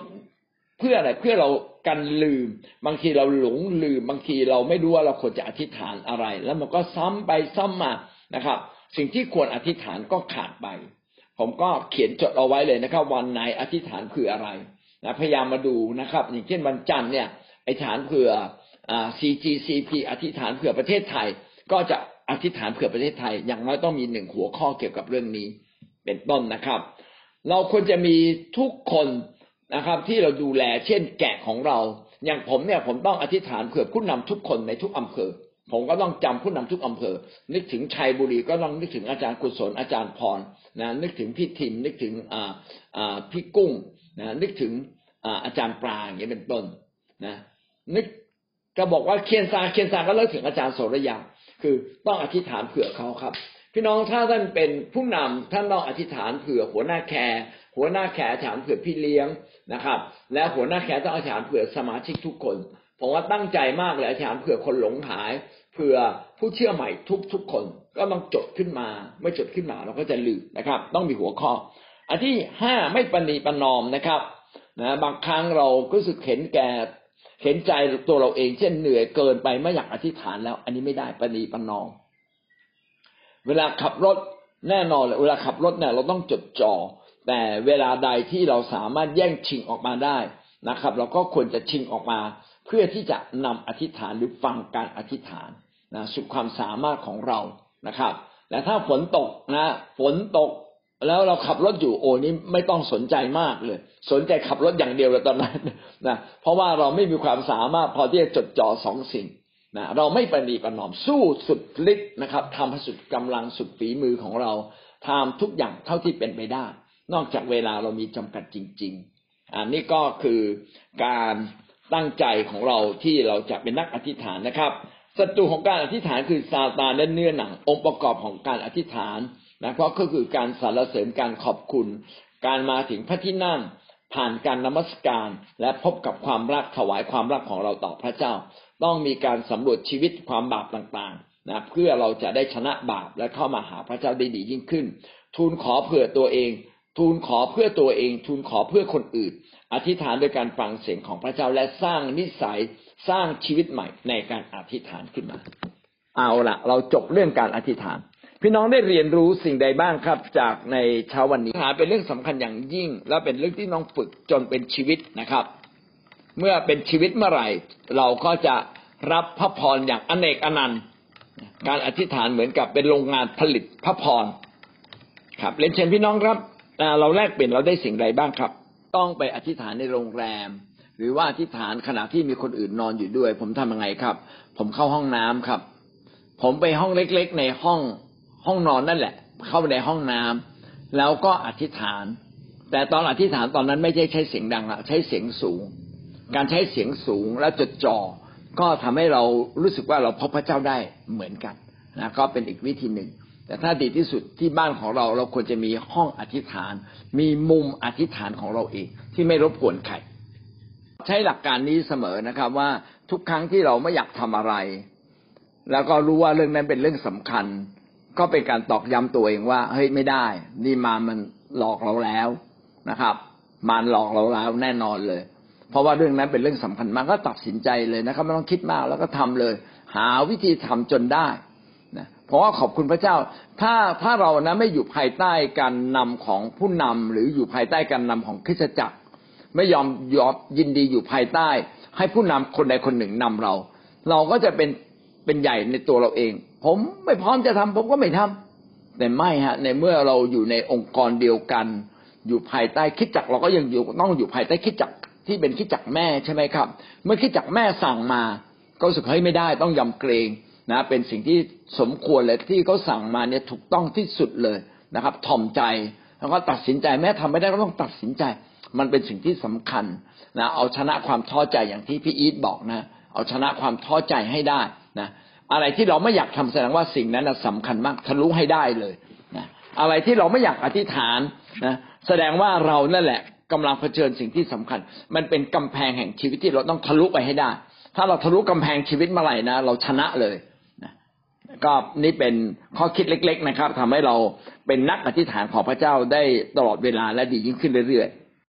[SPEAKER 1] เพื่ออะไรเพื่อเรากันลืม บางทีเราหลงลืม บางทีเราไม่รู้ว่าเราควรจะอธิษฐานอะไร แล้วมันก็ซ้ำไปซ้ำมานะครับ สิ่งที่ควรอธิษฐานก็ขาดไป ผมก็เขียนจดเอาไว้เลยนะครับ วันไหนอธิษฐานเผื่ออะไรนะพยายามมาดูนะครับ อย่างเช่นวันจันทร์เนี่ยไอฐานเผื่อ CGCP อธิษฐานเผื่อประเทศไทยก็จะ อธิษฐานเผื่อประเทศไทย อย่างน้อยต้องมีหนึ่งหัวข้อเกี่ยวกับเรื่องนี้ เป็นต้นนะครับ เราควรจะมีทุกคนนะครับ ที่เราดูแลเช่น แกะของเรา อย่างผมเนี่ยผมต้องอธิษฐานเผื่อผู้นำทุกคนในทุกอำเภอ ผมก็ต้องจำผู้นำทุกอำเภอ นึกถึงชัยบุรีก็ต้องนึกถึงอาจารย์กุศลอาจารย์พรนะนึกถึงพี่ทิมนึกถึงอ่าอ่าพี่กุ้งนะนึกถึงอ่าอาจารย์ปลาอย่างนี้เป็นต้นนะนึกก็บอกว่าเคียนซาเคียนซาก็เลิกถึงอาจารย์โสระยา คือต้องอธิษฐานเผื่อเขาครับ พี่น้องถ้าท่านเป็นผู้นำท่านต้องอธิษฐานเผื่อหัวหน้าแคร์หัวหน้าแคร์อธิษฐานเผื่อพี่เลี้ยงนะครับ และหัวหน้าแคร์ต้องอธิษฐานเผื่อสมาชิกทุกคนผมว่าตั้งใจมากเลยอธิษฐานเผื่อคนหลงหาย เผื่อผู้เชื่อใหม่ทุกทุกคน ก็ต้องจดขึ้นมาไม่จดขึ้นมาเราก็จะลืมนะครับ ต้องมีหัวข้อ อันที่ห้าไม่ปณีปนอมนะครับนะบางครั้งเราก็สึกเห็นแก่ เห็นใจตัวเราเองเช่นเหนื่อยเกินไปไม่อยากอธิษฐานแล้ว อันนี้ไม่ได้ปณีปนอมเวลาขับรถแน่นอนเลยเวลาขับรถเนี่ยเราต้องจดจ่อแต่เวลาใดที่เราสามารถแย่งชิงออกมาได้นะครับ เราก็ควรจะชิงออกมา เพื่อที่จะนำอธิษฐานหรือฟังการอธิษฐานนะสุดความสามารถของเรานะครับแต่ถ้าฝนตกนะ ฝนตก แล้วเราขับรถอยู่โอ้นี่ไม่ต้องสนใจมากเลย สนใจขับรถอย่างเดียวเลยตอนนั้นนะเพราะว่าเราไม่มีความสามารถพอที่จะจดจ่อสองสิ่งนะเราไม่ปณีประนอมสู้สุดฤทธิ์นะครับทำให้สุดกำลังสุดฝีมือของเราทำทุกอย่างเท่าที่เป็นไปได้ นอกจากเวลาเรามีจำกัดจริง ๆอันนี้ก็คือการตั้งใจของเราที่เราจะเป็นนักอธิษฐานนะครับศัตรูของการอธิษฐานคือซาตานและเนื้อหนังองค์ประกอบของการอธิษฐาน นะเพราะก็คือการสรรเสริญการขอบคุณ การมาถึงพระที่นั่งผ่านการนมัสการ และพบกับความรักถวายความรักของเราต่อพระเจ้า ต้องมีการสำรวจชีวิตความบาปต่างๆนะเพื่อเราจะได้ชนะบาปและเข้ามาหาพระเจ้าได้ดียิ่งขึ้น ทูลขอเผื่อตัวเอง ทูลขอเพื่อตัวเอง ทูลขอเพื่อคนอื่น อธิษฐานโดยการฟังเสียงของพระเจ้าและสร้างนิสัยสร้างชีวิตใหม่ในการอธิษฐานขึ้นมา เอาละเราจบเรื่องการอธิษฐาน พี่น้องได้เรียนรู้สิ่งใดบ้างครับ จากในเช้าวันนี้หาเป็นเรื่องสำคัญอย่างยิ่ง และเป็นเรื่องที่น้องฝึกจนเป็นชีวิตนะครับ เมื่อเป็นชีวิตเมื่อไหร่ เราก็จะรับพระพรอย่างอเนกอนันต์ การอธิษฐานเหมือนกับเป็นโรงงานผลิตพระพรครับเรียนเชิญพี่น้องครับเราแลกเปลี่ยนเราได้สิ่งใดบ้างครับ ต้องไปอธิษฐานในโรงแรม หรือว่าอธิษฐานขณะที่มีคนอื่นนอนอยู่ด้วย ผมทำยังไงครับ ผมเข้าห้องน้ำครับ ผมไปห้องเล็ก ๆ ในห้อง ห้องนอนนั่นแหละ เข้าไปในห้องน้ำแล้วก็อธิษฐาน แต่ตอนอธิษฐานตอนนั้นไม่ใช่ใช้เสียงดังละใช้เสียงสูง การใช้เสียงสูงและจดจ่อก็ทำให้เรารู้สึกว่าเราพบพระเจ้าได้เหมือนกันนะก็เป็นอีกวิธีหนึ่ง แต่ถ้าดีที่สุดที่บ้านของเราเราควรจะมีห้องอธิษฐาน มีมุมอธิษฐานของเราเองที่ไม่รบกวนใครใช้หลักการนี้เสมอนะครับว่าทุกครั้งที่เราไม่อยากทำอะไร แล้วก็รู้ว่าเรื่องนั้นเป็นเรื่องสำคัญ ก็เป็นการตอกย้ำตัวเองว่าเฮ้ยไม่ได้ นี่มามันหลอกเราแล้วนะครับ มารหลอกเราแล้วแน่นอนเลย เพราะว่าเรื่องนั้นเป็นเรื่องสำคัญมากก็ตัดสินใจเลยนะครับไม่ต้องคิดมากแล้วก็ทำเลย หาวิธีทำจนได้นะเพราะว่าขอบคุณพระเจ้า ถ้าถ้าเรานะไม่อยู่ภายใต้การนำของผู้นำหรืออยู่ภายใต้การนำของคริสตจักร ไม่ยอมยอมยินดีอยู่ภายใต้ ให้ผู้นำคนใดคนหนึ่งนำเรา เราก็จะเป็น เป็นใหญ่ในตัวเราเอง ผมไม่พร้อมจะทำผมก็ไม่ทำแต่ไม่ฮะ ในเมื่อเราอยู่ในองค์กรเดียวกัน อยู่ภายใต้คิดจักรเราก็ยังอยู่ต้องอยู่ภายใต้คิดจักรที่เป็นคิดจักรแม่ใช่ไหมครับ เมื่อคิดจักรแม่สั่งมาก็รู้สึกเฮ้ยไม่ได้ต้องยำเกรงนะ เป็นสิ่งที่สมควรเลยที่เขาสั่งมาเนี่ยถูกต้องที่สุดเลยนะครับ ถ่อมใจแล้วก็ตัดสินใจแม้ทำไม่ได้ก็ต้องตัดสินใจ มันเป็นสิ่งที่สำคัญนะเอาชนะความท้อใจอย่างที่พี่อีทบอกนะ เอาชนะความท้อใจให้ได้ นะอะไรที่เราไม่อยากทำแสดงว่าสิ่งนั้นนะสำคัญมากทะลุให้ได้เลยนะอะไรที่เราไม่อยากอธิษฐานนะแสดงว่าเรานั่นแหละกำลังเผชิญสิ่งที่สำคัญ มันเป็นกำแพงแห่งชีวิตที่เราต้องทะลุไปให้ได้ ถ้าเราทะลุกำแพงชีวิตเมื่อไหร่นะเราชนะเลยนะก็นี่เป็นข้อคิดเล็ก ๆ นะครับทำให้เราเป็นนักอธิษฐานของพระเจ้าได้ตลอดเวลาและดียิ่งขึ้นเรื่อยๆ